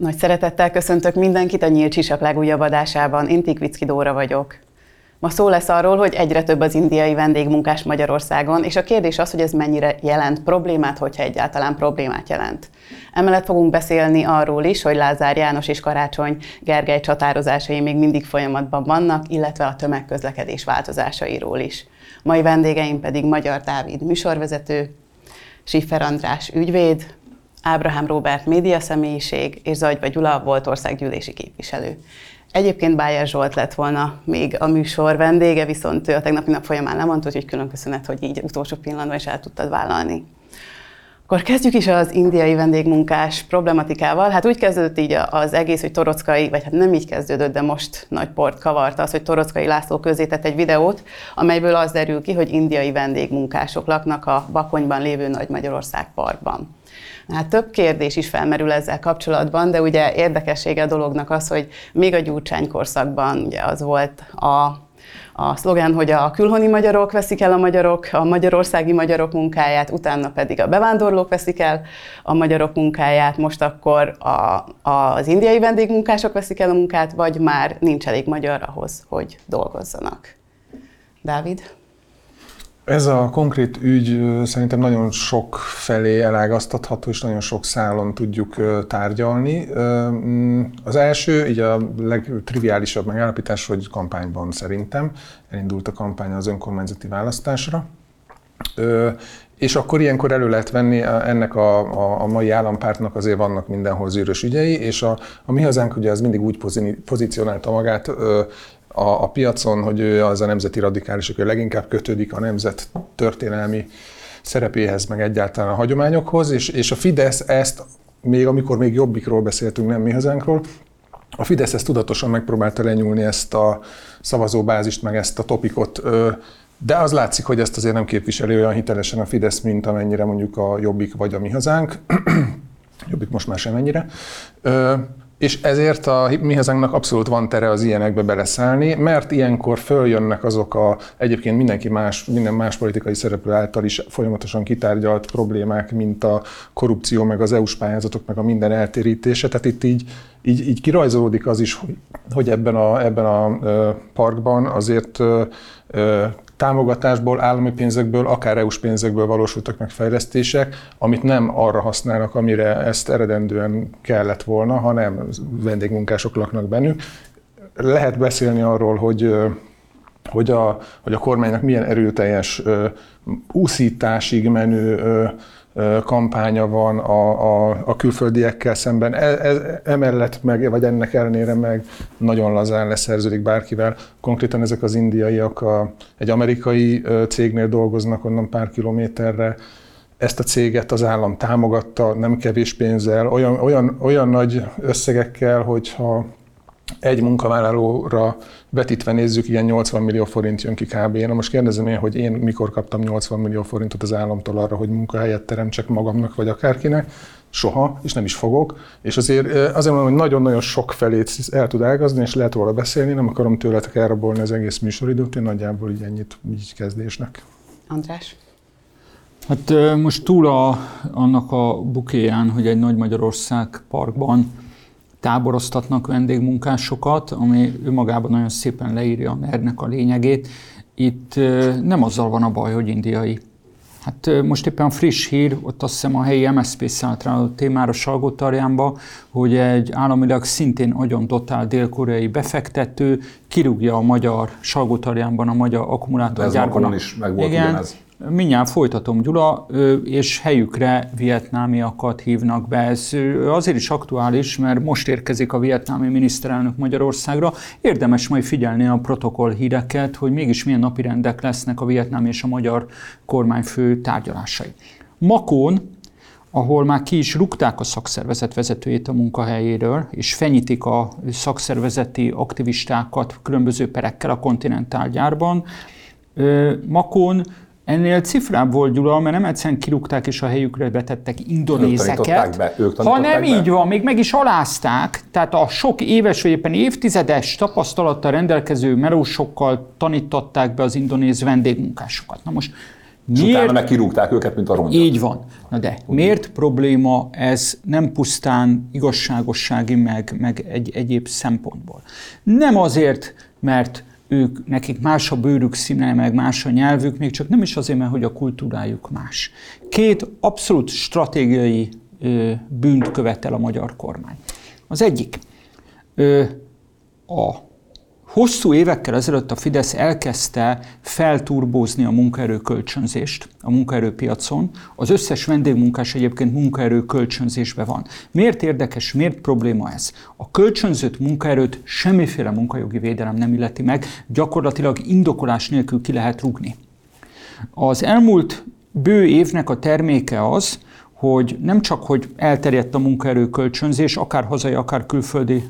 Nagy szeretettel köszöntök mindenkit a Nyílt Csisak legújabb adásában. Én Tikvicki Dóra vagyok. Ma szó lesz arról, hogy egyre több az indiai vendégmunkás Magyarországon, és a kérdés az, hogy ez mennyire jelent problémát, hogyha egyáltalán problémát jelent. Emellett fogunk beszélni arról is, hogy Lázár János és Karácsony Gergely csatározásai még mindig folyamatban vannak, illetve a tömegközlekedés változásairól is. Mai vendégeim pedig Magyar Dávid műsorvezető, Siffer András ügyvéd, Ábrahám Róbert média személyiség és Zagyva Gyula volt országgyűlési képviselő. Egyébként Bájer Zsolt lett volna még a műsor vendége, viszont ő a tegnapi nap folyamán lemondta, úgyhogy külön köszönet, hogy így utolsó pillanatban is el tudtad vállalni. Akkor kezdjük is az indiai vendégmunkás problematikával. Hát úgy kezdődött így az egész, hogy Torockai, vagy hát nem így kezdődött, de most nagy port kavarta az, hogy Torockai László közé egy videót, amelyből az derül ki, hogy indiai vendégmunkások laknak a Bakonyban lévő Nagy Magyarország parkban. Hát több kérdés is felmerül ezzel kapcsolatban, de ugye érdekessége a dolognak az, hogy még a Gyurcsány korszakban ugye az volt a a szlogán, hogy a külhoni magyarok veszik el a magyarok, a magyarországi magyarok munkáját, utána pedig a bevándorlók veszik el a magyarok munkáját, most akkor a, az indiai vendégmunkások veszik el a munkát, vagy már nincs elég magyar ahhoz, hogy dolgozzanak. Dávid? Ez a konkrét ügy szerintem nagyon sok felé elágaztatható, és nagyon sok szálon tudjuk tárgyalni. Mm, az első, így a legtriviálisabb megállapítás, hogy kampányban szerintem elindult a kampány az önkormányzati választásra. És akkor ilyenkor elő lehet venni ennek a, a, a mai állampártnak azért vannak mindenhol zűrös ügyei, és a, a mi hazánk ugye az mindig úgy pozícionálta magát a, a piacon, hogy ő az a nemzeti radikális, aki leginkább kötődik a nemzet történelmi szerepéhez, meg egyáltalán a hagyományokhoz, és, és a Fidesz ezt, még amikor még jobbikról beszéltünk, nem mi hazánkról, a Fidesz ezt tudatosan megpróbálta lenyúlni ezt a szavazóbázist, meg ezt a topikot, de az látszik, hogy ezt azért nem képviseli olyan hitelesen a Fidesz, mint amennyire mondjuk a Jobbik vagy a mi hazánk. Jobbik most már sem ennyire. És ezért a mi hazánknak abszolút van tere az ilyenekbe beleszállni, mert ilyenkor följönnek azok a egyébként mindenki más, minden más politikai szereplő által is folyamatosan kitárgyalt problémák, mint a korrupció, meg az EU-s pályázatok, meg a minden eltérítése. Tehát itt így, így, így kirajzolódik az is, hogy, hogy ebben a, ebben a parkban azért támogatásból, állami pénzekből, akár EU-s pénzekből valósultak meg fejlesztések, amit nem arra használnak, amire ezt eredendően kellett volna, hanem vendégmunkások laknak bennük. Lehet beszélni arról, hogy hogy a, hogy a kormánynak milyen erőteljes úszításig menő kampánya van a, a, a külföldiekkel szemben. E, e, emellett meg, vagy ennek ellenére meg nagyon lazán leszerződik bárkivel. Konkrétan ezek az indiaiak a, egy amerikai cégnél dolgoznak onnan pár kilométerre, ezt a céget az állam támogatta, nem kevés pénzzel, olyan, olyan, olyan nagy összegekkel, hogyha egy munkavállalóra vetítve nézzük, ilyen 80 millió forint jön ki kb. Na most kérdezem én, hogy én mikor kaptam 80 millió forintot az államtól arra, hogy munkahelyet teremtsek magamnak vagy akárkinek, soha, és nem is fogok. És azért, azért mondom, hogy nagyon-nagyon sok felét el tud ágazni, és lehet róla beszélni, nem akarom tőletek elrabolni az egész műsoridőt, én nagyjából így ennyit így kezdésnek. András? Hát most túl a, annak a bukéján, hogy egy Nagy Magyarország parkban táboroztatnak vendégmunkásokat, ami önmagában nagyon szépen leírja a ner a lényegét. Itt nem azzal van a baj, hogy indiai. Hát most éppen a friss hír, ott azt hiszem a helyi MSZP szállt rá a témára Salgótarjánba, hogy egy államilag szintén nagyon dotál dél-koreai befektető kirúgja a magyar Salgótarjánban a magyar akkumulátorgyárban. Ez is meg volt Igen, ugyanez. Mindjárt folytatom, Gyula, és helyükre vietnámiakat hívnak be. Ez azért is aktuális, mert most érkezik a vietnámi miniszterelnök Magyarországra. Érdemes majd figyelni a protokoll híreket, hogy mégis milyen napirendek lesznek a vietnámi és a magyar kormányfő tárgyalásai. Makón, ahol már ki is rúgták a szakszervezet vezetőjét a munkahelyéről, és fenyítik a szakszervezeti aktivistákat különböző perekkel a kontinentál gyárban. Makón Ennél cifrább volt Gyula, mert nem egyszerűen kirúgták és a helyükre betettek indonézeket, be, hanem így van, még meg is alázták, tehát a sok éves vagy éppen évtizedes tapasztalattal rendelkező melósokkal tanították be az indonéz vendégmunkásokat. Na most És utána meg kirúgták őket, mint a rongyot. Így van. Na de miért probléma ez nem pusztán igazságossági, meg, meg egy egyéb szempontból? Nem azért, mert ők, nekik más a bőrük színe, meg más a nyelvük, még csak nem is azért, mert hogy a kultúrájuk más. Két abszolút stratégiai ö, bűnt követel a magyar kormány. Az egyik, ö, a Hosszú évekkel ezelőtt a Fidesz elkezdte felturbózni a munkaerő kölcsönzést a munkaerőpiacon. Az összes vendégmunkás egyébként munkaerő kölcsönzésben van. Miért érdekes, miért probléma ez? A kölcsönzött munkaerőt semmiféle munkajogi védelem nem illeti meg, gyakorlatilag indokolás nélkül ki lehet rugni. Az elmúlt bő évnek a terméke az, hogy nem csak, hogy elterjedt a munkaerő kölcsönzés, akár hazai, akár külföldi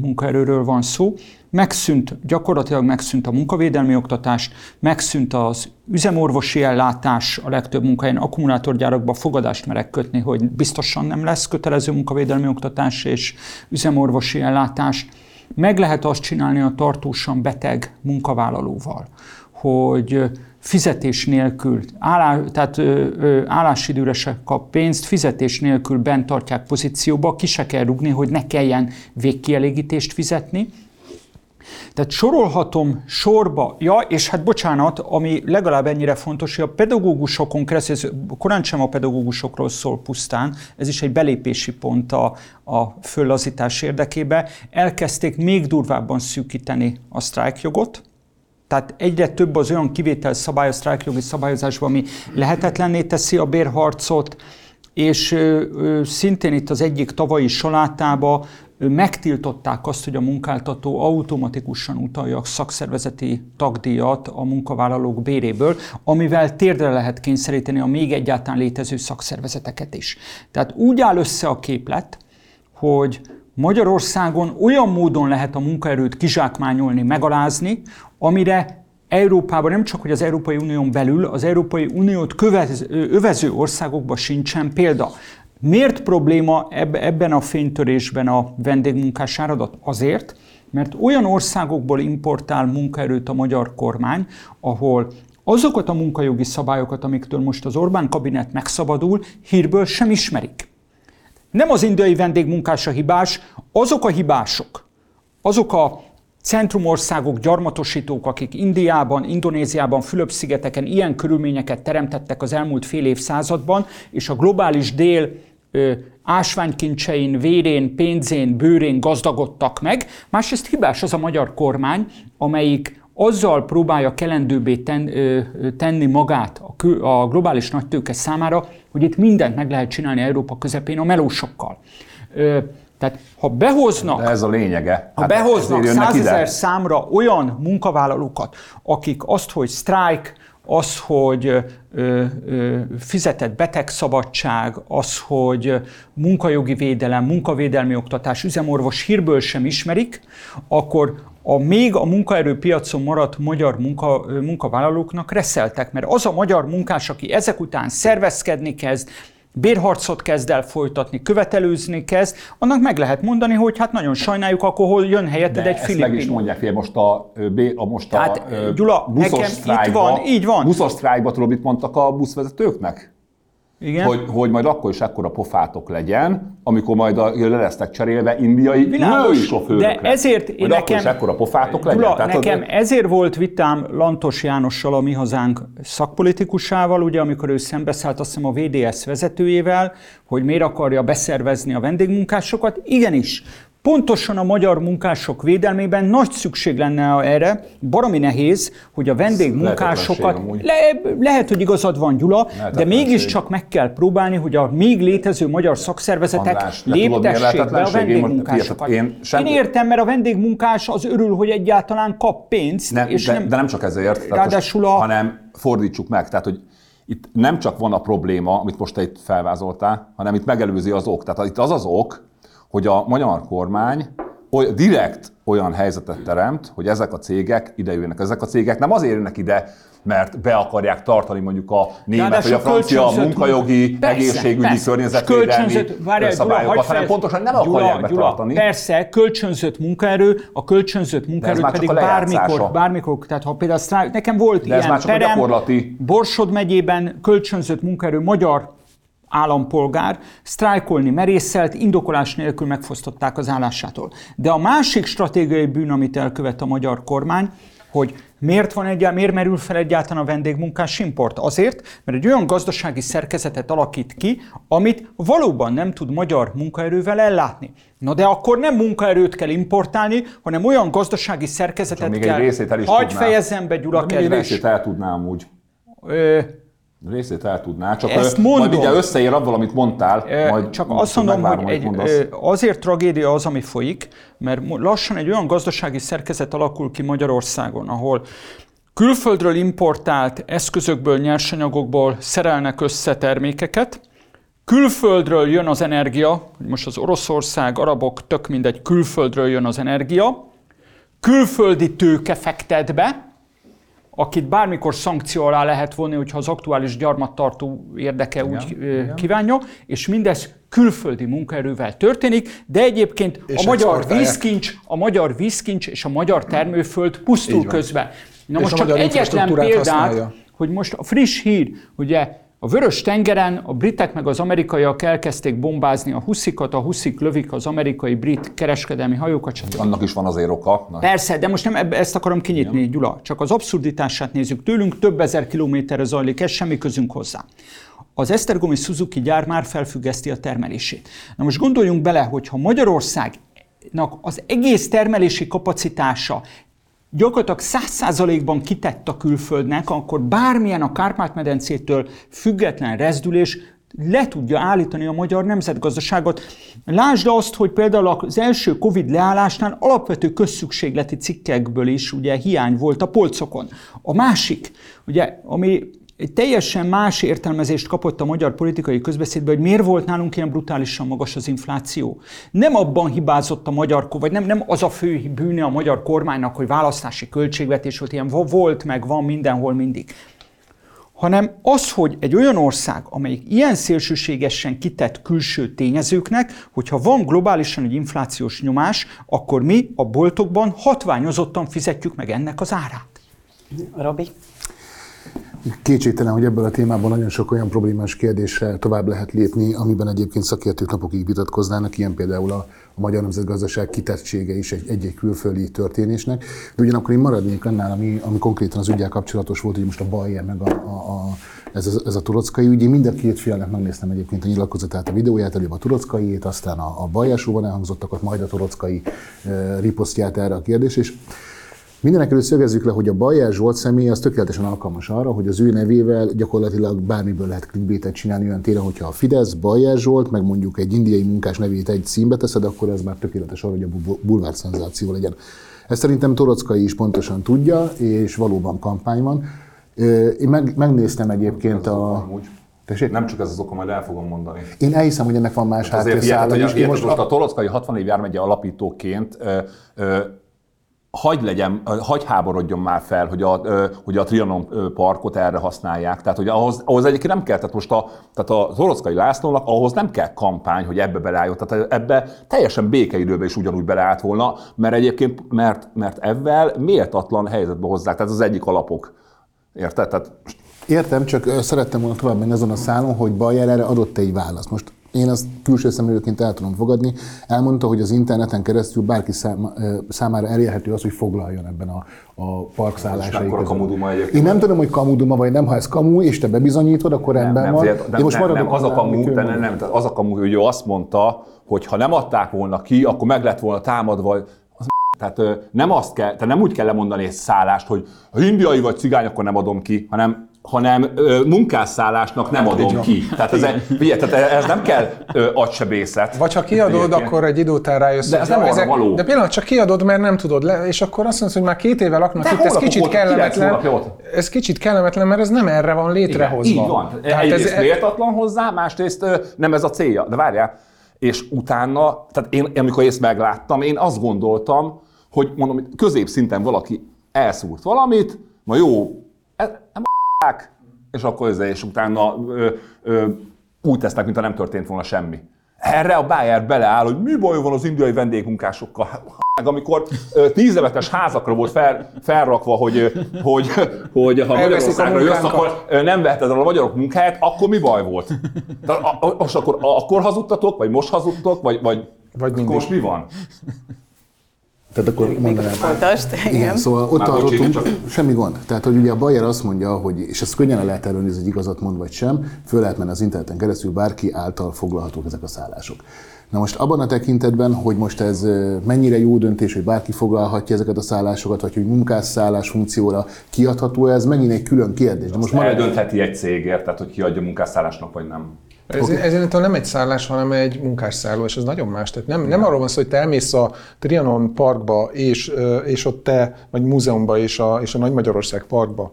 munkaerőről van szó, megszűnt, gyakorlatilag megszűnt a munkavédelmi oktatás, megszűnt az üzemorvosi ellátás a legtöbb munkahelyen, akkumulátorgyárakba fogadást merek kötni, hogy biztosan nem lesz kötelező munkavédelmi oktatás és üzemorvosi ellátás. Meg lehet azt csinálni a tartósan beteg munkavállalóval, hogy fizetés nélkül, állá, tehát ö, ö, állásidőre se kap pénzt, fizetés nélkül bent tartják pozícióba, ki se kell rugni, hogy ne kelljen végkielégítést fizetni. Tehát sorolhatom sorba, ja, és hát bocsánat, ami legalább ennyire fontos, hogy a pedagógusokon keresztül, ez korán sem a pedagógusokról szól pusztán, ez is egy belépési pont a, a föllazítás érdekébe, elkezdték még durvábban szűkíteni a sztrájkjogot, tehát egyre több az olyan kivétel szabály a sztrájkjogi szabályozásban, ami lehetetlenné teszi a bérharcot, és ö, ö, szintén itt az egyik tavalyi salátába megtiltották azt, hogy a munkáltató automatikusan utalja szakszervezeti tagdíjat a munkavállalók béréből, amivel térdre lehet kényszeríteni a még egyáltalán létező szakszervezeteket is. Tehát úgy áll össze a képlet, hogy Magyarországon olyan módon lehet a munkaerőt kizsákmányolni, megalázni, amire Európában nem csak, hogy az Európai Unión belül, az Európai Uniót kövez, övező országokban sincsen példa. Miért probléma ebben a fénytörésben a vendégmunkás áradat? Azért, mert olyan országokból importál munkaerőt a magyar kormány, ahol azokat a munkajogi szabályokat, amiktől most az Orbán kabinet megszabadul, hírből sem ismerik. Nem az indiai vendégmunkás a hibás, azok a hibások, azok a centrumországok, gyarmatosítók, akik Indiában, Indonéziában, Fülöp-szigeteken ilyen körülményeket teremtettek az elmúlt fél évszázadban, és a globális dél ásványkincsein, vérén, pénzén, bőrén gazdagodtak meg. Másrészt hibás az a magyar kormány, amelyik azzal próbálja kelendőbbé ten, ö, tenni magát a, a globális nagytőke számára, hogy itt mindent meg lehet csinálni Európa közepén a melósokkal. Ö, tehát ha behoznak, De ez a lényege. ha Hát behoznak százezer számra olyan munkavállalókat, akik azt, hogy sztrájk, az, hogy fizetett betegszabadság, az, hogy munkajogi védelem, munkavédelmi oktatás, üzemorvos hírből sem ismerik, akkor a még a munkaerőpiacon maradt magyar munka, munkavállalóknak reszeltek, mert az a magyar munkás, aki ezek után szervezkedni kezd, bérharcot kezd el folytatni, követelőzni kezd, annak meg lehet mondani, hogy hát nagyon sajnáljuk, akkor hol jön helyetted De egy ezt meg is mondják, hogy most a, a, most a Tehát, ö, Gyula, buszos nekem itt van, így van. Buszos sztrájkba tudod, mit mondtak a buszvezetőknek? Igen? Hogy, hogy majd akkor is ekkora pofátok legyen, amikor majd a, le lesznek cserélve indiai Világos, női sofőrökre. de ezért én majd akkor nekem, is ekkora pofátok legyen. Gyula, Tehát nekem az, ezért volt vitám Lantos Jánossal, a mi hazánk szakpolitikusával, ugye amikor ő szembeszállt azt hiszem a VDS vezetőjével, hogy miért akarja beszervezni a vendégmunkásokat. Igenis, Pontosan a magyar munkások védelmében nagy szükség lenne erre, baromi nehéz, hogy a vendégmunkásokat, le, lehet, hogy igazad van Gyula, de mégiscsak meg kell próbálni, hogy a még létező magyar szakszervezetek András, léptessék be a vendégmunkásokat. Én, semmi- én értem, mert a vendégmunkás az örül, hogy egyáltalán kap pénzt, nem, és de, nem, de nem csak ezért, Ráadásul a- hanem fordítsuk meg. Tehát, hogy itt nem csak van a probléma, amit most te itt felvázoltál, hanem itt megelőzi az ok. Tehát itt az az ok, hogy a magyar kormány oly, direkt olyan helyzetet teremt, hogy ezek a cégek ide jönnek. Ezek a cégek nem azért jönnek ide, mert be akarják tartani mondjuk a német Ráadásul vagy a francia kölcsönzött munkajogi, munka- Persze, egészségügyi, persze. környezetvédelmi szabályokat, hanem pontosan nem Gyula, akarják Gyula, betartani. Persze, kölcsönzött munkaerő, a kölcsönzött munkaerő pedig a bármikor, bármikor, tehát ha például nekem volt De ez ilyen már csak a perem, gyakorlati- Borsod megyében kölcsönzött munkaerő, magyar állampolgár sztrájkolni merészelt, indokolás nélkül megfosztották az állásától. De a másik stratégiai bűn, amit elkövet a magyar kormány, hogy miért, van egyáltalán, miért merül fel egyáltalán a vendégmunkás import? Azért, mert egy olyan gazdasági szerkezetet alakít ki, amit valóban nem tud magyar munkaerővel ellátni. Na de akkor nem munkaerőt kell importálni, hanem olyan gazdasági szerkezetet még egy kell... részét el is Hagy tudná. fejezzem be, Gyula De még egy kedves. részét el tudnám úgy. Ö, Részét el tudná, csak Ezt ö, mondom. majd ugye összeér avval, amit mondtál, Ö, majd Csak azt mondom, hogy egy, mondasz. azért tragédia az, ami folyik, mert lassan egy olyan gazdasági szerkezet alakul ki Magyarországon, ahol külföldről importált eszközökből, nyersanyagokból szerelnek össze termékeket, külföldről jön az energia, most az Oroszország, arabok, tök mindegy, külföldről jön az energia, külföldi tőke fektet be, akit bármikor szankció alá lehet vonni, hogyha az aktuális gyarmattartó érdeke igen, úgy igen. kívánja, és mindez külföldi munkaerővel történik, de egyébként És a magyar vízkincs, a magyar vízkincs és a magyar termőföld pusztul közben. Na És most a csak egyetlen példát, használja. hogy most a friss hír, ugye a Vörös tengeren a britek meg az amerikaiak elkezdték bombázni a huszikat, a huszik lövik az amerikai-brit kereskedelmi hajókat, stb. Annak is van azért oka. Na, Persze, de most nem ebbe, ezt akarom kinyitni, Igen. Gyula. Csak az abszurditását nézzük tőlünk, több ezer kilométerre zajlik, ez semmi közünk hozzá. Az Esztergomi Suzuki gyár már felfüggeszti a termelését. Na most gondoljunk bele, hogy ha Magyarországnak az egész termelési kapacitása gyakorlatilag száz százalékban kitett a külföldnek, akkor bármilyen a Kárpát-medencétől független rezdülés le tudja állítani a magyar nemzetgazdaságot. Lásd azt, hogy például az első Covid leállásnál alapvető közszükségleti cikkekből is ugye hiány volt a polcokon. A másik, ugye, ami egy teljesen más értelmezést kapott a magyar politikai közbeszédben, hogy miért volt nálunk ilyen brutálisan magas az infláció. Nem abban hibázott a magyar, vagy nem, nem az a fő bűne a magyar kormánynak, hogy választási költségvetés volt, ilyen volt, meg van mindenhol mindig hanem az, hogy egy olyan ország, amelyik ilyen szélsőségesen kitett külső tényezőknek, hogyha van globálisan egy inflációs nyomás, akkor mi a boltokban hatványozottan fizetjük meg ennek az árát. Robi? Kétségtelen, hogy ebből a témában nagyon sok olyan problémás kérdésre tovább lehet lépni, amiben egyébként szakértők napokig vitatkoznának, ilyen például a, a magyar nemzetgazdaság kitettsége is egy- egy-egy külföldi történésnek. De ugyanakkor én maradnék annál, ami, ami konkrétan az ügyel kapcsolatos volt, hogy most a Bayer meg a, a, a ez, a, ez a turockai ügy. Mind a két félnek megnéztem egyébként a nyilatkozatát, a videóját, előbb a turockaiét, aztán a, a Bayer show-ban elhangzottakat, majd a turockai e, riposztját erre a kérdés, és Mindenek előtt szögezzük le, hogy a Bajer Zsolt személy az tökéletesen alkalmas arra, hogy az ő nevével gyakorlatilag bármiből lehet clickbaitet csinálni olyan téren, hogyha a Fidesz, Bajer Zsolt, meg mondjuk egy indiai munkás nevét egy címbe teszed, akkor ez már tökéletes arra, hogy a bu- bulvár szenzáció legyen. Ezt szerintem Torockai is pontosan tudja, és valóban kampány van. Én meg, megnéztem egyébként a... Tessék? Nem csak ez az oka, majd el fogom mondani. Én elhiszem, hogy ennek van más Hát háttérszála is. most most a Torockai 60 év jármegye alapítóként ö, ö, hagy legyen, hagy háborodjon már fel, hogy a, hogy a Trianon parkot erre használják. Tehát, hogy ahhoz, ahhoz egyébként nem kell, tehát most a, tehát a Torockai Lászlónak ahhoz nem kell kampány, hogy ebbe beleálljon. Tehát ebbe teljesen békeidőben is ugyanúgy beleállt volna, mert egyébként, mert, mert ebben méltatlan helyzetbe hozzák. Tehát az egyik alapok. Érted? Tehát Értem, csak szerettem volna tovább menni azon a szálon, hogy Bayer erre adott egy választ. Most én azt külső szemlélőként el tudom fogadni. Elmondta, hogy az interneten keresztül bárki számára elérhető az, hogy foglaljon ebben a, a parkszállásai között. kamuduma egyébként. Én nem tudom, hogy kamuduma vagy nem, ha ez kamu, és te bebizonyítod, akkor rendben nem, van. Én most nem, nem, az a kamu, de nem, nem, tehát az a kamu, hogy ő azt mondta, hogy ha nem adták volna ki, akkor meg lett volna támadva. Tehát nem azt kell, tehát nem úgy kell lemondani egy szállást, hogy ha indiai vagy cigány, akkor nem adom ki, hanem hanem ö, munkásszállásnak nem adom ki. Tehát ez, figyelj, tehát ez nem kell ö, agysebészet. Vagy ha kiadod, akkor egy idő után rájössz, De ez nem arra való. De pillanat, csak kiadod, mert nem tudod le, és akkor azt mondod, hogy már két éve laknak De itt, ez kicsit kellemetlen. Ez kicsit kellemetlen, mert ez nem erre van létrehozva. Igen, így van. Tehát Egyrészt ez, méltatlan hozzá, másrészt ö, nem ez a célja. De várjál, és utána, tehát én, amikor ezt megláttam, én azt gondoltam, hogy mondom, hogy középszinten valaki elszúrt valamit, ma jó, ez és akkor ez, és utána ö, ö, úgy tesznek, mintha nem történt volna semmi. Erre a Bayer beleáll, hogy mi baj van az indiai vendégmunkásokkal. Hát, amikor ö, tízemeletes házakra volt fel, felrakva, hogy, hogy, hogy ha a Magyarországra jössz, akkor nem veheted el a magyarok munkáját, akkor mi baj volt? De, a, a, most akkor, akkor hazudtatok, vagy most hazudtok, vagy, vagy, Vagy mindig. most mi van? Tehát akkor mondanám. Folytasd, igen. Igen, szóval ott Már tartottunk, semmi gond. Tehát, hogy ugye a Bayer azt mondja, hogy, és ezt könnyen lehet ellenőrizni, hogy igazat mond vagy sem, föl lehet menni az interneten keresztül, bárki által foglalhatók ezek a szállások. Na most abban a tekintetben, hogy most ez mennyire jó döntés, hogy bárki foglalhatja ezeket a szállásokat, vagy hogy munkásszállás funkcióra kiadható ez, megint egy külön kérdés. De most maradjunk eldöntheti egy cégért, tehát hogy kiadja munkásszállásnak, vagy nem. Ez, ez okay. nem egy szállás, hanem egy munkásszálló, és ez nagyon más. Tehát nem, nem arról van szó, hogy te elmész a Trianon parkba, és, és ott te, vagy múzeumba, és a, és a Nagy Magyarország parkba,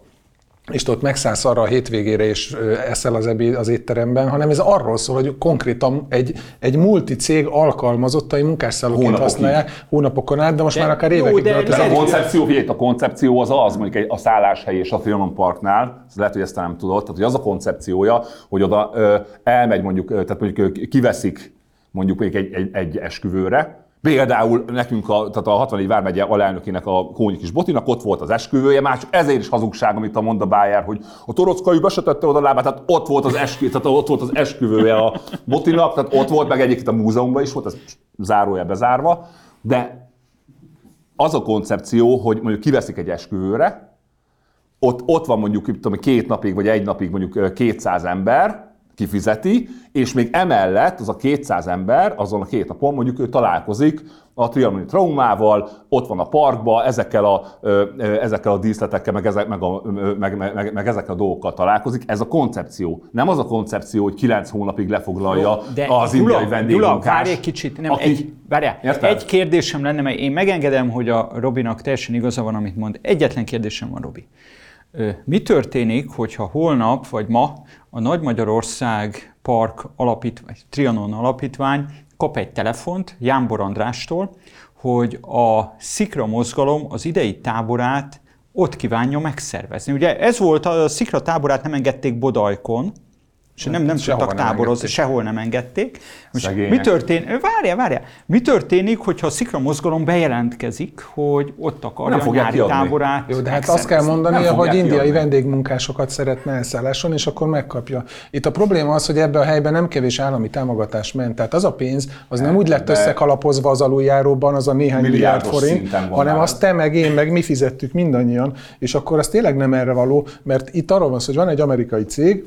és te ott megszállsz arra a hétvégére, és eszel az ebéd az étteremben, hanem ez arról szól, hogy konkrétan egy, egy multicég alkalmazottai munkásszállóként használják hónapokon át, de most De már akár jó, évekig. de Ez a koncepció, figyelj, a koncepció az az, mondjuk egy, a szálláshely és a Trianon Parknál, ez lehet, hogy ezt nem tudod, tehát hogy az a koncepciója, hogy oda ö, elmegy mondjuk, tehát mondjuk kiveszik mondjuk mondjuk egy, egy, egy esküvőre, Például nekünk, a, tehát a 64 vármegye alelnökének a Kónyi kis Botinak ott volt az esküvője, csak ezért is hazugság, amit a mond a Bayer, hogy a torockai besetette oda a lábát, tehát ott volt az, eskü, tehát ott volt az esküvője a Botinak, tehát ott volt, meg egyébként a múzeumban is volt, ez zárója bezárva, de az a koncepció, hogy mondjuk kiveszik egy esküvőre, ott, ott van mondjuk tudom, két napig vagy egy napig mondjuk ö, 200 ember, kifizeti, és még emellett az a 200 ember azon a két napon mondjuk ő találkozik a trianoni traumával, ott van a parkba, ezekkel a, ezekkel a díszletekkel, meg, ezek, meg, a, meg, meg, meg, meg ezekkel a dolgokkal találkozik. Ez a koncepció. Nem az a koncepció, hogy 9 hónapig lefoglalja De az Gyula, indiai Gyula, vendégmunkás. várj egy kicsit, nem, aki- egy, várjál, Érted? egy kérdésem lenne, mert én megengedem, hogy a Robinak teljesen igaza van, amit mond. Egyetlen kérdésem van, Robi. Mi történik, hogyha holnap vagy ma a Nagy Magyarország Park alapítvány, Trianon alapítvány kap egy telefont Jánbor Andrástól, hogy a Szikra mozgalom az idei táborát ott kívánja megszervezni. Ugye ez volt, a Szikra táborát nem engedték Bodajkon, és nem, nem Sehova tudtak nem táborozni, engedték. sehol nem engedték. Most Szegények. mi történik? Várjál, várjál. Mi történik, hogyha a Szikra mozgalom bejelentkezik, hogy ott akarja Nem a nyári kiadni. táborát Jó, de hát azt kell mondania, Nem hogy indiai kiadni. vendégmunkásokat szeretne elszálláson, és akkor megkapja. Itt a probléma az, hogy ebbe a helyben nem kevés állami támogatás ment. Tehát az a pénz, az nem úgy lett összekalapozva az aluljáróban, az a néhány milliárd forint, hanem azt te meg én meg mi fizettük mindannyian, és akkor az tényleg nem erre való, mert itt arról van szó, hogy van egy amerikai cég,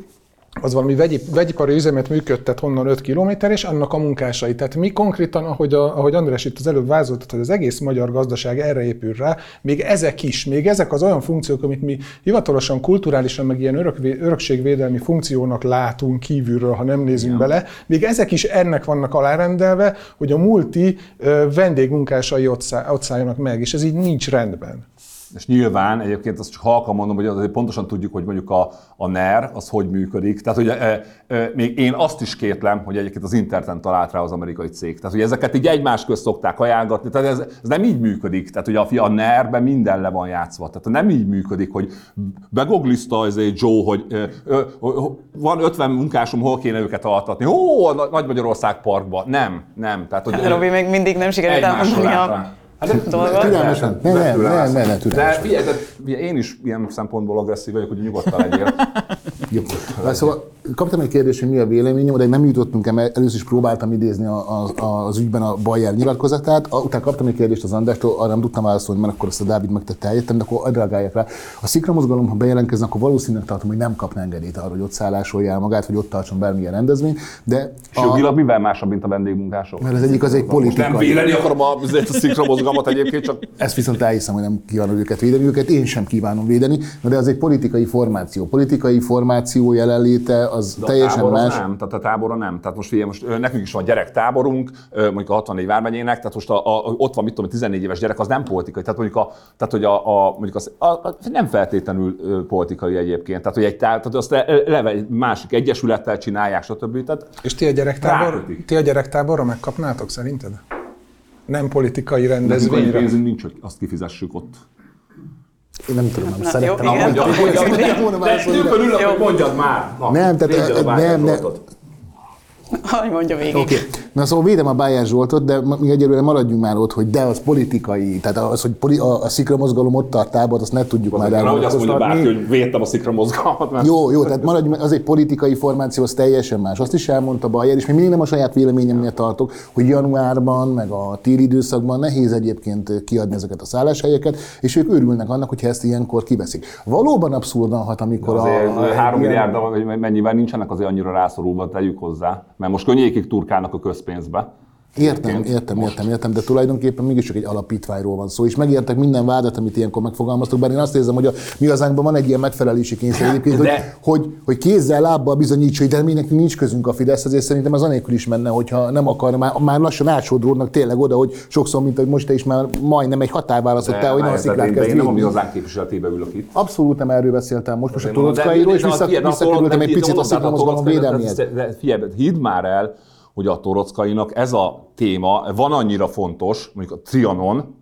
az valami vegyi, vegyipari üzemet működtet honnan 5 kilométer, és annak a munkásai. Tehát mi konkrétan, ahogy, a, ahogy András itt az előbb vázoltat, hogy az egész magyar gazdaság erre épül rá, még ezek is, még ezek az olyan funkciók, amit mi hivatalosan, kulturálisan, meg ilyen örökvé, örökségvédelmi funkciónak látunk kívülről, ha nem nézünk bele, még ezek is ennek vannak alárendelve, hogy a multi ö, vendégmunkásai ott, szá, ott szálljanak meg, és ez így nincs rendben. És nyilván egyébként azt csak halkan mondom, hogy azért pontosan tudjuk, hogy mondjuk a, a NER az hogy működik. Tehát, hogy e, e, még én azt is kétlem, hogy egyébként az interneten talált rá az amerikai cég. Tehát, hogy ezeket így egymás közt szokták ajánlgatni. Tehát ez, ez nem így működik. Tehát, hogy a, fia- a NER-ben minden le van játszva. Tehát nem így működik, hogy begoglizta ez egy Joe, hogy ö, ö, ö, van 50 munkásom, hol kéne őket altatni. Ó, Nagy-Magyarország parkba. Nem, nem. Tehát, hogy, Robi még mindig nem sikerült elmondani a. Hát de- dolgot. Türelmesen. Ne, ne, ne, ne, ne, De figyelj, én is ilyen szempontból agresszív vagyok, hogy nyugodtan legyél. Jó. Szóval kaptam egy kérdést, hogy mi a véleményem, de nem jutottunk el, mert először is próbáltam idézni a, a, az ügyben a Bayer nyilatkozatát, a- utána kaptam egy kérdést az Andrástól, arra nem tudtam válaszolni, mert akkor azt a Dávid megtette helyettem, de akkor reagáljak rá. A szikra mozgalom, ha bejelentkezne, akkor valószínűleg tartom, hogy nem kapna engedélyt arra, hogy ott szállásolja el magát, vagy ott tartson bármilyen rendezvény, de És jogilag mivel másabb, mint a vendégmunkások? mert az egyik az egy Most nem politikai. védeni akarom a, a szikra mozgalmat egyébként, csak Ezt viszont elhiszem, hogy nem kívánom őket védeni, őket én sem kívánom védeni, de az egy politikai formáció. Politikai formáció jelenléte az de teljesen a más. nem, tehát a tábora nem. Tehát most figyelj, most nekünk is van gyerektáborunk, mondjuk a 64 vármegyének, tehát most a, a, ott van, mit tudom, 14 éves gyerek, az nem politikai. Tehát mondjuk, a, tehát, hogy a, a, mondjuk az, a, a, nem feltétlenül politikai egyébként. Tehát, hogy egy tá, tehát azt egy másik egyesülettel csinálják, stb. Tehát És ti a gyerektábor, Rákötik. ti a gyerektáborra megkapnátok szerinted? Nem politikai nekünk rendezvényre? pénzünk nincs, hogy azt kifizessük ott. Én nem tudom, nem Na, szerettem. jó, igen. mondjam, Na, hogy mondjam, szerettem volna válaszolni, de- ülök, Jó. hogy mondjad már. Na, Nem, tehát- védjed a nem, Bájer nem. Zsoltot. Hogy mondja végig. Oké. Okay. Na szóval védem a Bájer Zsoltot, de mi egyelőre maradjunk már ott, hogy de az politikai, tehát az, hogy poli, a, a szikra mozgalom ott tart tábort, azt ne tudjuk már Azért, Nehogy azt mondja bárki, hogy védtem a szikra mozgalmat, mert Jó, jó, tehát maradjunk, az egy politikai formáció, az teljesen más. Azt is elmondta Bajer, és még mindig nem a saját véleményemnél tartok, hogy januárban, meg a téli időszakban nehéz egyébként kiadni ezeket a szálláshelyeket, és ők örülnek annak, hogyha ezt ilyenkor kiveszik. Valóban abszurdan hat, amikor azért a, a, 3 ilyen- milliárd, mennyivel nincsenek azért annyira rászorulva, tegyük hozzá, mert most könnyékig turkálnak a közpénzbe. Értem, értem, most. értem, értem, de tulajdonképpen mégis csak egy alapítványról van szó, és megértek minden vádat, amit ilyenkor megfogalmaztok, bár én azt érzem, hogy a mi hazánkban van egy ilyen megfelelési kényszer egyébként, hogy, De- hogy, hogy kézzel, lábbal bizonyítsa, hogy de mi nekünk nincs közünk a Fidesz, ezért szerintem az anélkül is menne, hogyha nem akar, már, már lassan átsodródnak tényleg oda, hogy sokszor, mint hogy most te is már majdnem egy határválasztottál, hogy nem a sziklát kezd én nem a mi hazánk képviseletébe ülök itt. Abszolút nem erről beszéltem most, most a torockairól, és visszakerültem egy picit a torockai- védelmihez. hidd már el, hogy a torockainak ez a téma van annyira fontos, mondjuk a Trianon,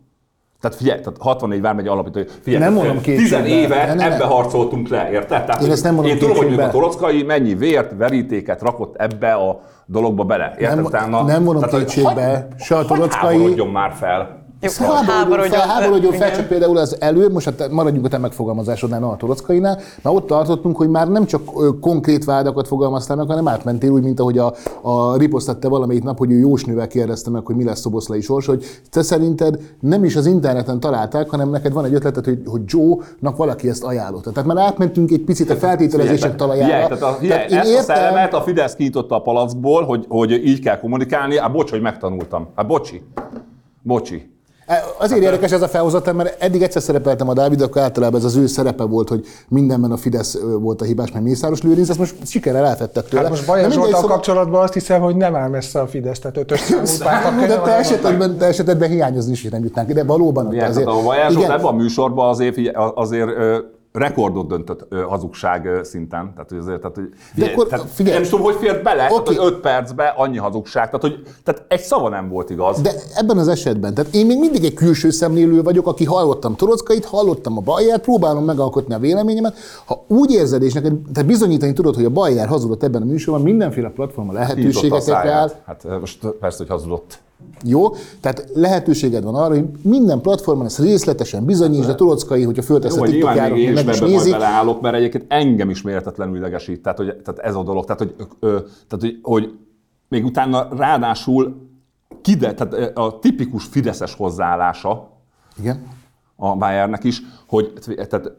tehát figyelj, tehát 64 vármegye alapító, figyelj, Nem mondom 10 kétségbe. éve Ne, ne, ne. ebbe harcoltunk le, érted? Tehát, Én ezt nem mondom én tudom, hogy a torockai mennyi vért, verítéket rakott ebbe a dologba bele. Érted? Nem- Utána- nem mondom tehát, hogy kétségbe. hagy- Se a torockai- már fel. Jó, Háborodjon háborodjon fel, háborodjon fel, csak például az előbb, most hát maradjunk a te megfogalmazásodnál, a torockainál, már ott tartottunk, hogy már nem csak konkrét vádakat fogalmaztál meg, hanem átmentél úgy, mint ahogy a, a riposztat te valamelyik nap, hogy ő Jósnővel kérdezte meg, hogy mi lesz Szoboszlai sors, hogy te szerinted nem is az interneten találták, hanem neked van egy ötleted, hogy, hogy Joe-nak valaki ezt ajánlotta. Tehát már átmentünk egy picit a feltételezések talajára. Figyelj, tehát a, figyelj, Tehát én ezt a szellemet a Fidesz kinyitotta a palackból, hogy, hogy így kell kommunikálni. Hát bocs, hogy megtanultam. Hát bocsi. Bocsi. E, Azért érdekes ez a felhozatlan, mert eddig egyszer szerepeltem a Dávid, akkor általában ez az ő szerepe volt, hogy mindenben a Fidesz volt a hibás, meg Mészáros Lőrinc, ezt most sikerrel elfettek tőle. Hát most Bajer Zsoltal szóval- kapcsolatban azt hiszem, hogy nem áll messze a Fidesz, tehát ötös számú pártok de te esetedben, te esetedben hiányozni is nem jutnánk, de valóban ott azért. tehát a Bajer Zsolt ebben a műsorban azért, azért rekordot döntött ö, hazugság szinten. Tehát, hogy azért, tehát, hogy, figyelj, akkor tehát, figyelj. Nem is tudom, hogy fért bele, Oké. tehát, hogy 5 percben annyi hazugság. Tehát, hogy, tehát egy szava nem volt igaz. de ebben az esetben, tehát én még mindig egy külső szemlélő vagyok, aki hallottam Torockait, hallottam a Bajert, próbálom megalkotni a véleményemet. Ha úgy érzed, és neked te bizonyítani tudod, hogy a Bajer hazudott ebben a műsorban, mindenféle platforma lehetőségetekre áll. Hát most persze, hogy hazudott. Jó? Tehát lehetőséged van arra, hogy minden platformon ezt részletesen bizonyítsd, a Torockai, hogyha fölteszed hogy TikTokjára, is meg is majd nézik. beleállok, mert egyébként engem is méltatlanul idegesít. Tehát, hogy, tehát ez a dolog. Tehát, hogy, ö, tehát, hogy, hogy még utána ráadásul kide, tehát a tipikus fideszes hozzáállása Igen. a Bayernnek is, hogy tehát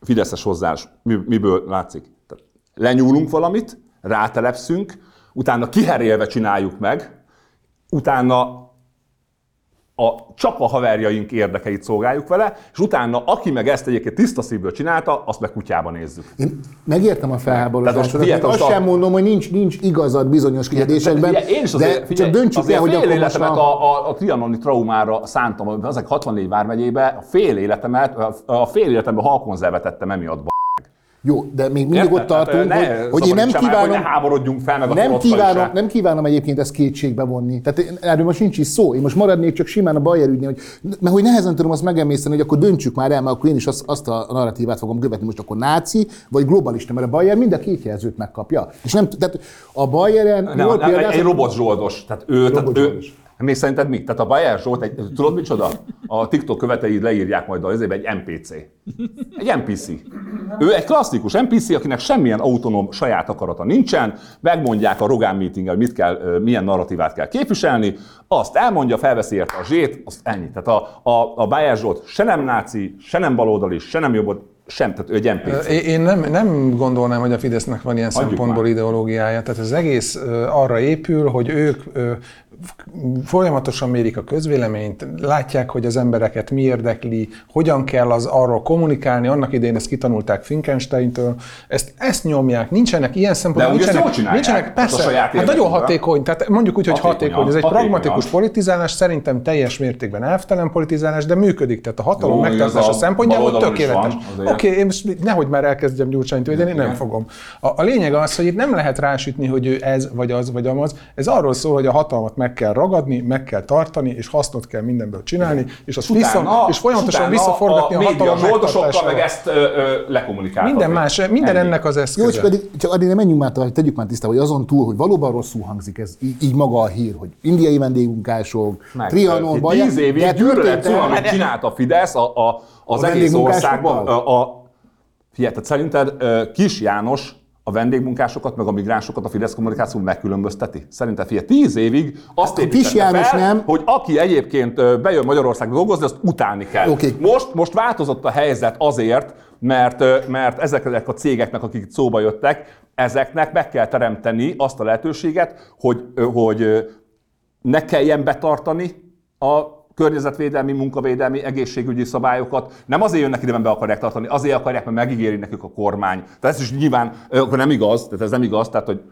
fideszes hozzáállás mi- miből látszik? Tehát lenyúlunk valamit, rátelepszünk, utána kiherélve csináljuk meg, utána a, csak a haverjaink érdekeit szolgáljuk vele, és utána, aki meg ezt egyébként tiszta szívből csinálta, azt meg kutyába nézzük. Én megértem a én azt a- sem mondom, hogy nincs, nincs igazad bizonyos kérdésekben, én is de azért, figyelj, csak döntsük el, hogy fél életemet a... a, a, trianoni traumára szántam, azek 64 vármegyébe, a fél életemet, a, fél életemben halkonzervet ettem emiatt. Jó, de még mindig Érted? ott tartunk, Tehát, hogy, hogy én nem kívánom, Hogy ne háborodjunk fel, meg nem kívánom, se. nem kívánom egyébként ezt kétségbe vonni. Tehát erről most nincs is szó. Én most maradnék csak simán a Bayer ügynél, hogy, mert hogy nehezen tudom azt megemészteni, hogy akkor döntsük már el, mert akkor én is azt, azt a narratívát fogom követni, most akkor náci vagy globalista, mert a Bayer mind a két jelzőt megkapja. És nem, tehát a Bayeren Nem, nem, egy, egy robot zsoldos. Tehát ő, tehát ő, Robotzsoldos. még szerinted mi? Tehát a Bayer Zsolt, egy, tudod micsoda? A TikTok követőid leírják majd az egy NPC. Egy NPC. Ő egy klasszikus NPC, akinek semmilyen autonóm saját akarata nincsen, megmondják a Rogán meetingen, mit kell, milyen narratívát kell képviselni, azt elmondja, felveszi érte a zsét, azt ennyi. Tehát a, a, a Bayer Zsolt se nem náci, se nem baloldali, se nem jobb, sem, tehát ő egy NPC. Én nem, nem gondolnám, hogy a Fidesznek van ilyen Hagyjuk szempontból már. ideológiája. Tehát az egész arra épül, hogy ők folyamatosan mérik a közvéleményt, látják, hogy az embereket mi érdekli, hogyan kell az arról kommunikálni, annak idején ezt kitanulták Finkensteintől, ezt, ezt nyomják, nincsenek ilyen szempontból, nincsenek, nincsenek, a persze, saját hát nagyon hatékony, tehát mondjuk úgy, hogy Hatékonyan, hatékony, ez egy hatékonyan. pragmatikus politizálás, szerintem teljes mértékben elvtelen politizálás, de működik, tehát a hatalom megtartása szempontjából tökéletes. Oké, azért. én most nehogy már elkezdjem Gyurcsányt védeni, nem fogom. A, a lényeg az, hogy itt nem lehet rásütni, hogy ő ez, vagy az, vagy amaz. Ez arról szól, hogy a hatalmat meg kell ragadni, meg kell tartani, és hasznot kell mindenből csinálni, és azt Utána- vissza, és folyamatosan visszaforgatni a, a hatalom megtartására. meg ezt ö, ö, lekommunikáltatni. Minden más, minden Ennyi. ennek az Jó, eszköze. és pedig csak addig nem menjünk már tovább, tegyük már tisztába, hogy azon túl, hogy valóban rosszul hangzik ez, így, így maga a hír, hogy indiai vendégmunkások, Meg, Trianon, ö, Bajer, Tíz évig gyűlölet amit csinált a Fidesz a, a, az A egész országban. A, a, figyelj, tehát szerinted Kis János a vendégmunkásokat, meg a migránsokat a Fidesz kommunikáció megkülönbözteti? Szerinted figyelj, tíz évig azt Kis János fel, nem. hogy aki egyébként bejön Magyarországra dolgozni, azt utálni kell. Oké. Most, most változott a helyzet azért, mert, mert ezek a cégeknek, akik szóba jöttek, ezeknek meg kell teremteni azt a lehetőséget, hogy, hogy ne kelljen betartani a környezetvédelmi, munkavédelmi, egészségügyi szabályokat. Nem azért jönnek ide, mert be akarják tartani, azért akarják, mert megígéri nekük a kormány. Tehát ez is nyilván akkor nem igaz, tehát ez nem igaz, tehát hogy,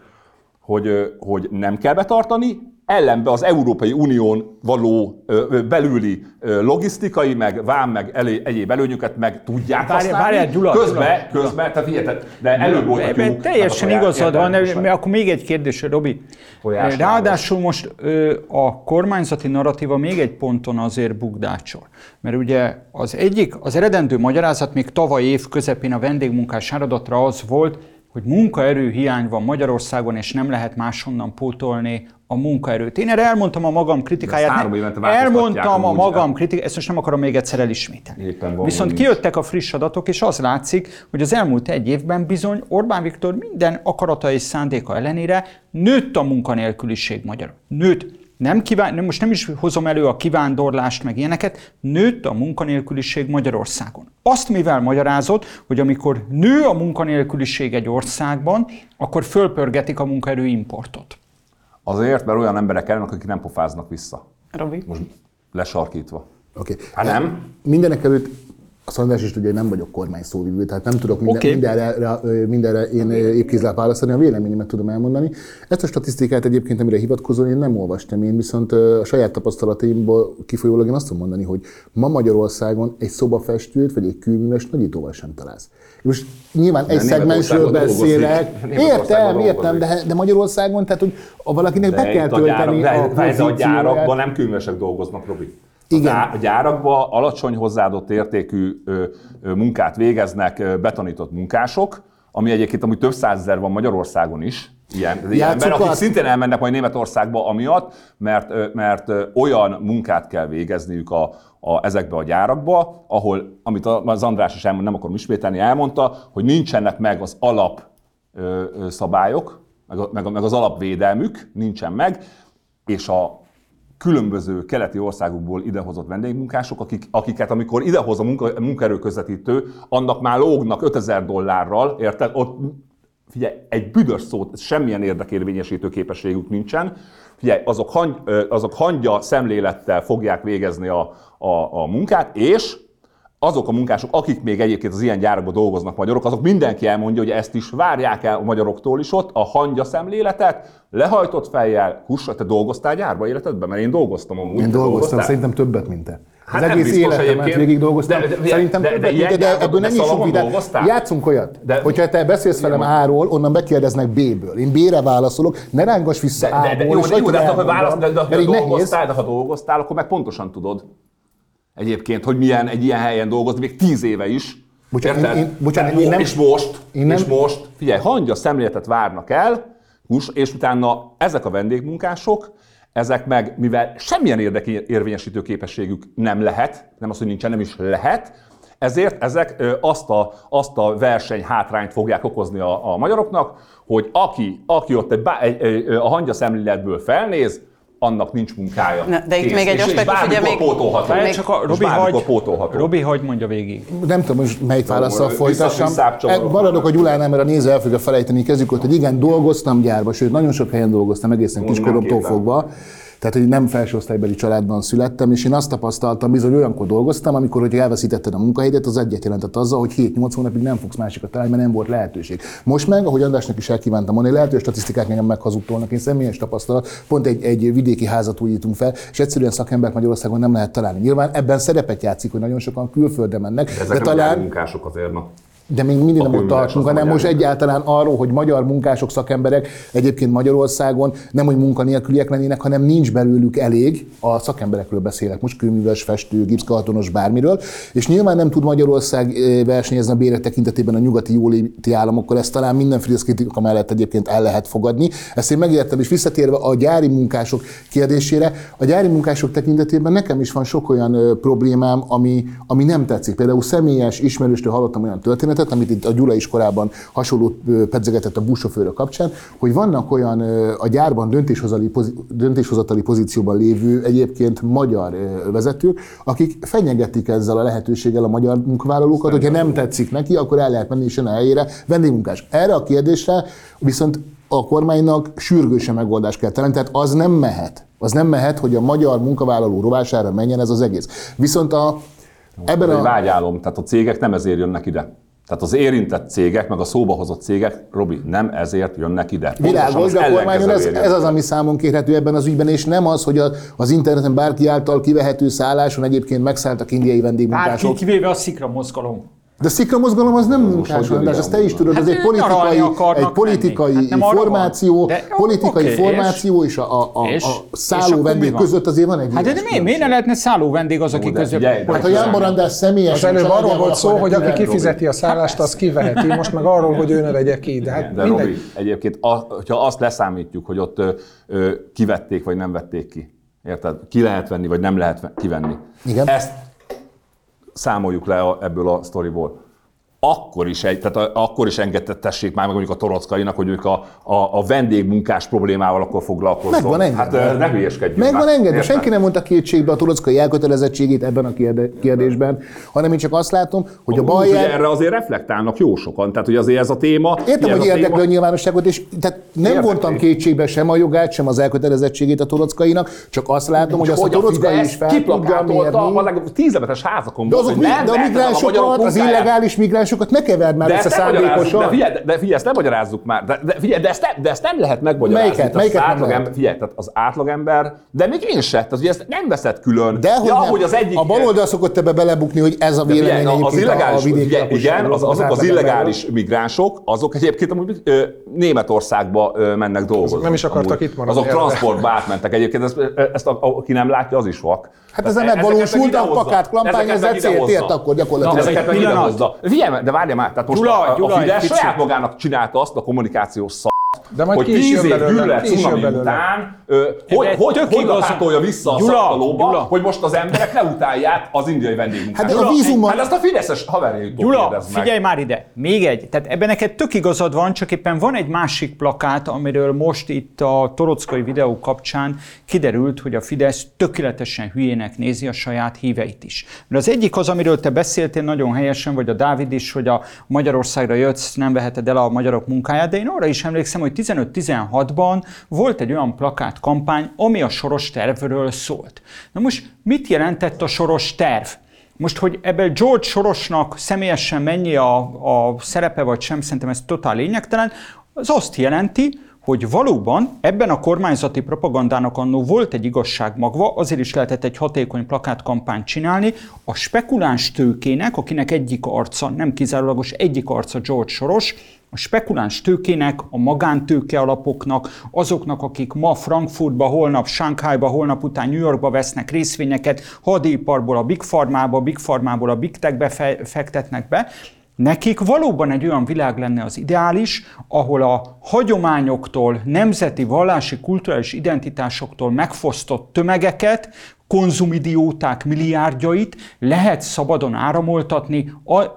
hogy, hogy nem kell betartani, ellenbe az Európai Unión való ö, belüli ö, logisztikai, meg vám, meg elé, egyéb előnyöket meg tudják Várjál, használni. várjál, Gyula, közben, Gyula. közben, tehát tehát- de előbb voltak jók, teljesen akarják, igazad van, de akkor még egy kérdés, Robi. Folyás Ráadásul most ö, a kormányzati narratíva még egy ponton azért bukdácsol. Mert ugye az egyik, az eredendő magyarázat még tavaly év közepén a vendégmunkás áradatra az volt, hogy munkaerő hiány van Magyarországon, és nem lehet máshonnan pótolni a munkaerőt. Én erre elmondtam a magam kritikáját. Elmondtam a magam kritikát, ezt most nem akarom még egyszer elismételni. Viszont kijöttek a friss adatok, és az látszik, hogy az elmúlt egy évben bizony Orbán Viktor minden akarata és szándéka ellenére nőtt a munkanélküliség magyar. Nőtt. Nem kíván, nem, most nem is hozom elő a kivándorlást, meg ilyeneket, nőtt a munkanélküliség Magyarországon. Azt mivel magyarázott, hogy amikor nő a munkanélküliség egy országban, akkor fölpörgetik a munkaerő importot. Azért, mert olyan emberek ellenek, akik nem pofáznak vissza. Robi? Most lesarkítva. Oké. Hát nem? Mindenek előtt azt András is tudja, hogy nem vagyok kormány szóvivő, tehát nem tudok minden, Oké. mindenre, mindenre én épkézláb válaszolni, a véleményemet tudom elmondani. Ezt a statisztikát egyébként, amire hivatkozol, én nem olvastam, én viszont a saját tapasztalataimból kifolyólag én azt tudom mondani, hogy ma Magyarországon egy szobafestőt vagy egy kőműves nagyítóval sem találsz. Most nyilván egy szegmensről beszélek. Értem, értem, de, de Magyarországon, tehát hogy a valakinek be kell itt a gyárak- tölteni de, a de, de a pozícióját. gyárakban nem különösek dolgoznak, Robi. Igen. a gyárakban alacsony hozzáadott értékű munkát végeznek betanított munkások, ami egyébként amúgy több százezer van Magyarországon is, ilyen, ilyen ember, akik szintén elmennek majd Németországba amiatt, mert, mert olyan munkát kell végezniük a, a, ezekbe a gyárakba, ahol, amit az András is elmond, nem akarom ismételni, elmondta, hogy nincsenek meg az alap ö, ö, szabályok, meg, meg, meg az alapvédelmük nincsen meg, és a különböző keleti országokból idehozott vendégmunkások, akik, akiket amikor idehoz a munka, munkaerőközvetítő, annak már lógnak 5000 dollárral, érted? Ott figyelj, egy büdös szót, semmilyen érdekérvényesítő képességük nincsen. Figyelj, azok, hang, azok hangya szemlélettel fogják végezni a, a, a munkát, és azok a munkások, akik még egyébként az ilyen gyárakban dolgoznak magyarok, azok mindenki elmondja, hogy ezt is várják el a magyaroktól is ott, a hangya szemléletet, lehajtott fejjel, kussa, te dolgoztál gyárba életedben? Mert én dolgoztam amúgy. Én dolgoztam, dolgoztál? szerintem többet, mint te. Hát az egész életemet végig dolgoztam. De- de- Szerintem de- de de gyárban, ebből de nem vidám. dolgoztál? Játszunk olyat, De- hogyha te beszélsz velem A-ról, onnan megkérdeznek B-ből. Én B-re válaszolok, ne rángass vissza De, de, de, A-ból, jó, de, jó, de, hogy hát, de, de, de, nehéz. dolgoztál, de ha dolgoztál, akkor meg pontosan tudod. Egyébként, hogy milyen egy ilyen helyen dolgozni, még tíz éve is. Bocsánat, Érted? én- én- bocsánat, én nem- és most, én nem- és most, figyelj, hangya szemléletet várnak el, és utána ezek a vendégmunkások, ezek meg, mivel semmilyen érdekérvényesítő képességük nem lehet, nem az, hogy nincsen, nem is lehet, ezért ezek azt a, azt a verseny hátrányt fogják okozni a, a magyaroknak, hogy aki, aki ott egy, bá- egy, egy, a hangya szemléletből felnéz, annak nincs munkája. Na, de itt még egy és, és aspektus, ugye még- pótolható. Még- csak a Robi hagy, pótolható. Robi hagy mondja végig. Nem tudom, most melyik Vissza- folytassam. E, Maradok a Gyulánál, mert a néző el fogja felejteni. Kezdjük ott, hogy igen, dolgoztam gyárba, sőt, nagyon sok helyen dolgoztam, egészen kiskoromtól fogva. Tehát, hogy nem felső osztálybeli családban születtem, és én azt tapasztaltam, bizony olyankor dolgoztam, amikor, hogy elveszítetted a munkahelyedet, az egyet jelentett azzal, hogy 7-8 hónapig nem fogsz másikat találni, mert nem volt lehetőség. Most meg, ahogy Andrásnak is elkívántam mondani, lehet, hogy a statisztikák engem meghazudtolnak, én személyes tapasztalat, pont egy, egy vidéki házat újítunk fel, és egyszerűen szakembert Magyarországon nem lehet találni. Nyilván ebben szerepet játszik, hogy nagyon sokan külföldre mennek, de nem talán munkások azért, na. De még mindig nem ott tartunk, hanem most egyáltalán arról, hogy magyar munkások, szakemberek egyébként Magyarországon nem, hogy munkanélküliek lennének, hanem nincs belőlük elég. A szakemberekről beszélek most, kőműves, festő, gipszkartonos, bármiről. És nyilván nem tud Magyarország eh, versenyezni a bérek tekintetében a nyugati jóléti államokkal, ezt talán minden Fidesz kritika mellett egyébként el lehet fogadni. Ezt én megértem, és visszatérve a gyári munkások kérdésére, a gyári munkások tekintetében nekem is van sok olyan ö, problémám, ami, ami nem tetszik. Például személyes ismerőstől hallottam olyan történetet, amit itt a Gyula is korábban hasonló pedzegetett a buszsofőrök kapcsán, hogy vannak olyan a gyárban döntéshozatali, döntéshozatali pozícióban lévő egyébként magyar vezetők, akik fenyegetik ezzel a lehetőséggel a magyar munkavállalókat, hogyha nem tetszik neki, akkor el lehet menni és jön a helyére vendégmunkás. Erre a kérdésre viszont a kormánynak sürgősen megoldást kell találni, tehát az nem mehet. Az nem mehet, hogy a magyar munkavállaló rovására menjen ez az egész. Viszont a, ebben a... vágyálom, tehát a cégek nem ezért jönnek ide. Tehát az érintett cégek, meg a szóba hozott cégek, Robi, nem ezért jönnek ide. Világos, az de a kormányon ez, ez az, ami számon kérhető ebben az ügyben, és nem az, hogy a, az interneten bárki által kivehető szálláson egyébként megszálltak indiai Bárki vendégmunkások. kivéve a szikra mozgalom. De szikra mozgalom az nem munkás, András, ezt te is tudod, Hát ez egy politikai, egy politikai menni. Hát arra van. formáció, De jó, politikai oké, formáció és, a, a, a, és- a és szálló vendég között azért van egy Hát de óriási mi, miért ne lehetne szálló vendég az, aki de között... Hát a Jánbor András személyes. Az előbb arról volt szó, hogy aki kifizeti a szállást, az kiveheti, most meg arról, hogy ő ne vegye ki. De hát De. Robi, egyébként, a, hogyha azt leszámítjuk, hogy ott kivették, vagy nem vették ki, érted? Ki lehet venni, vagy nem lehet ve- kivenni. Igen. Ezt számoljuk le ebből a sztoriból. Akkor is, egy, tehát a, akkor is engedtessék már meg mondjuk a torockainak, hogy ők a, a, a vendégmunkás problémával akkor foglalkoznak. Meg van engedve. Hát ne hülyeskedjünk Meg van már. engedve. Senki nem mondta kétségbe a turockai elkötelezettségét ebben a kérdésben, hanem én csak azt látom, hogy a Úgy, hogy Bayer... erre azért reflektálnak jó sokan, tehát hogy azért ez a téma... Értem, hogy a érdekli a téma- nyilvánosságot, és tehát nem Érdekli. vontam kétségbe sem a jogát, sem az elkötelezettségét a torockainak, csak azt látom, hogy azt a hogy a torockai is fel tudja a mérni. leg- tízlemetes házakon De, azok hogy de a migránsokat, az illegális migránsokat ne keverd már De össze ezt nem magyarázzuk, de szándékosan. figyelj, de, figyelj, ezt nem magyarázzuk már. De, de, figyelj, de, ezt nem, de ezt nem lehet megmagyarázni. Melyiket? Melyiket az nem átlagember? Figyelj, tehát az átlagember, de még én se, tehát ugye ezt nem veszed külön. De hogy ja, nem. hogy az egyik... a baloldal szokott ebbe belebukni, hogy ez a vélemény figyelj, az a, a illegális, vidéki ugye, igen, az, azok az átlagemberről. illegális migránsok, azok egyébként amúgy ö, Németországba ö, mennek dolgozni. nem is akartak amúgy. itt maradni Azok transportba átmentek egyébként, ezt, ezt a, aki nem látja, az is vak. Hát ez a Tehát megvalósult, a Ezeket ezzel meg célt ért akkor gyakorlatilag. Ezeket meg idehozza. Figyelj, de várj már, tehát most Gyula, a, Gyula, a Fidesz saját magának csinálta azt a kommunikációs szart, De majd hogy tíz év gyűlölet cunami után, ö, hogy, hogy, hogy igaz- lapátolja vissza a Gyula, szaktalóba, Gyula. hogy most az emberek ne utálják az indiai Hát vendégmunkásokat. de a vízummal- Hát ezt a Fideszes haverjaitól Gyula, meg. figyelj már ide, még egy. Tehát ebben neked tök igazad van, csak éppen van egy másik plakát, amiről most itt a torockai videó kapcsán kiderült, hogy a Fidesz tökéletesen hülyének nézi a saját híveit is. Mert az egyik az, amiről te beszéltél nagyon helyesen, vagy a Dávid is, hogy a Magyarországra jössz, nem veheted el a magyarok munkáját, de én arra is emlékszem, hogy 15-16-ban volt egy olyan plakátkampány, ami a soros tervről szólt. Na most mit jelentett a soros terv? Most, hogy ebben George Sorosnak személyesen mennyi a, a szerepe, vagy sem, szerintem ez totál lényegtelen, az azt jelenti, hogy valóban ebben a kormányzati propagandának annó volt egy igazság magva, azért is lehetett egy hatékony plakátkampányt csinálni, a spekuláns tőkének, akinek egyik arca, nem kizárólagos egyik arca George Soros, a spekuláns tőkének, a magántőke alapoknak, azoknak, akik ma Frankfurtba, holnap Shanghaiba, holnap után New Yorkba vesznek részvényeket, hadiparból a Big Pharmába, Big Pharmából a Big Techbe fe- fektetnek be, Nekik valóban egy olyan világ lenne az ideális, ahol a hagyományoktól, nemzeti, vallási, kulturális identitásoktól megfosztott tömegeket, konzumidióták milliárdjait lehet szabadon áramoltatni,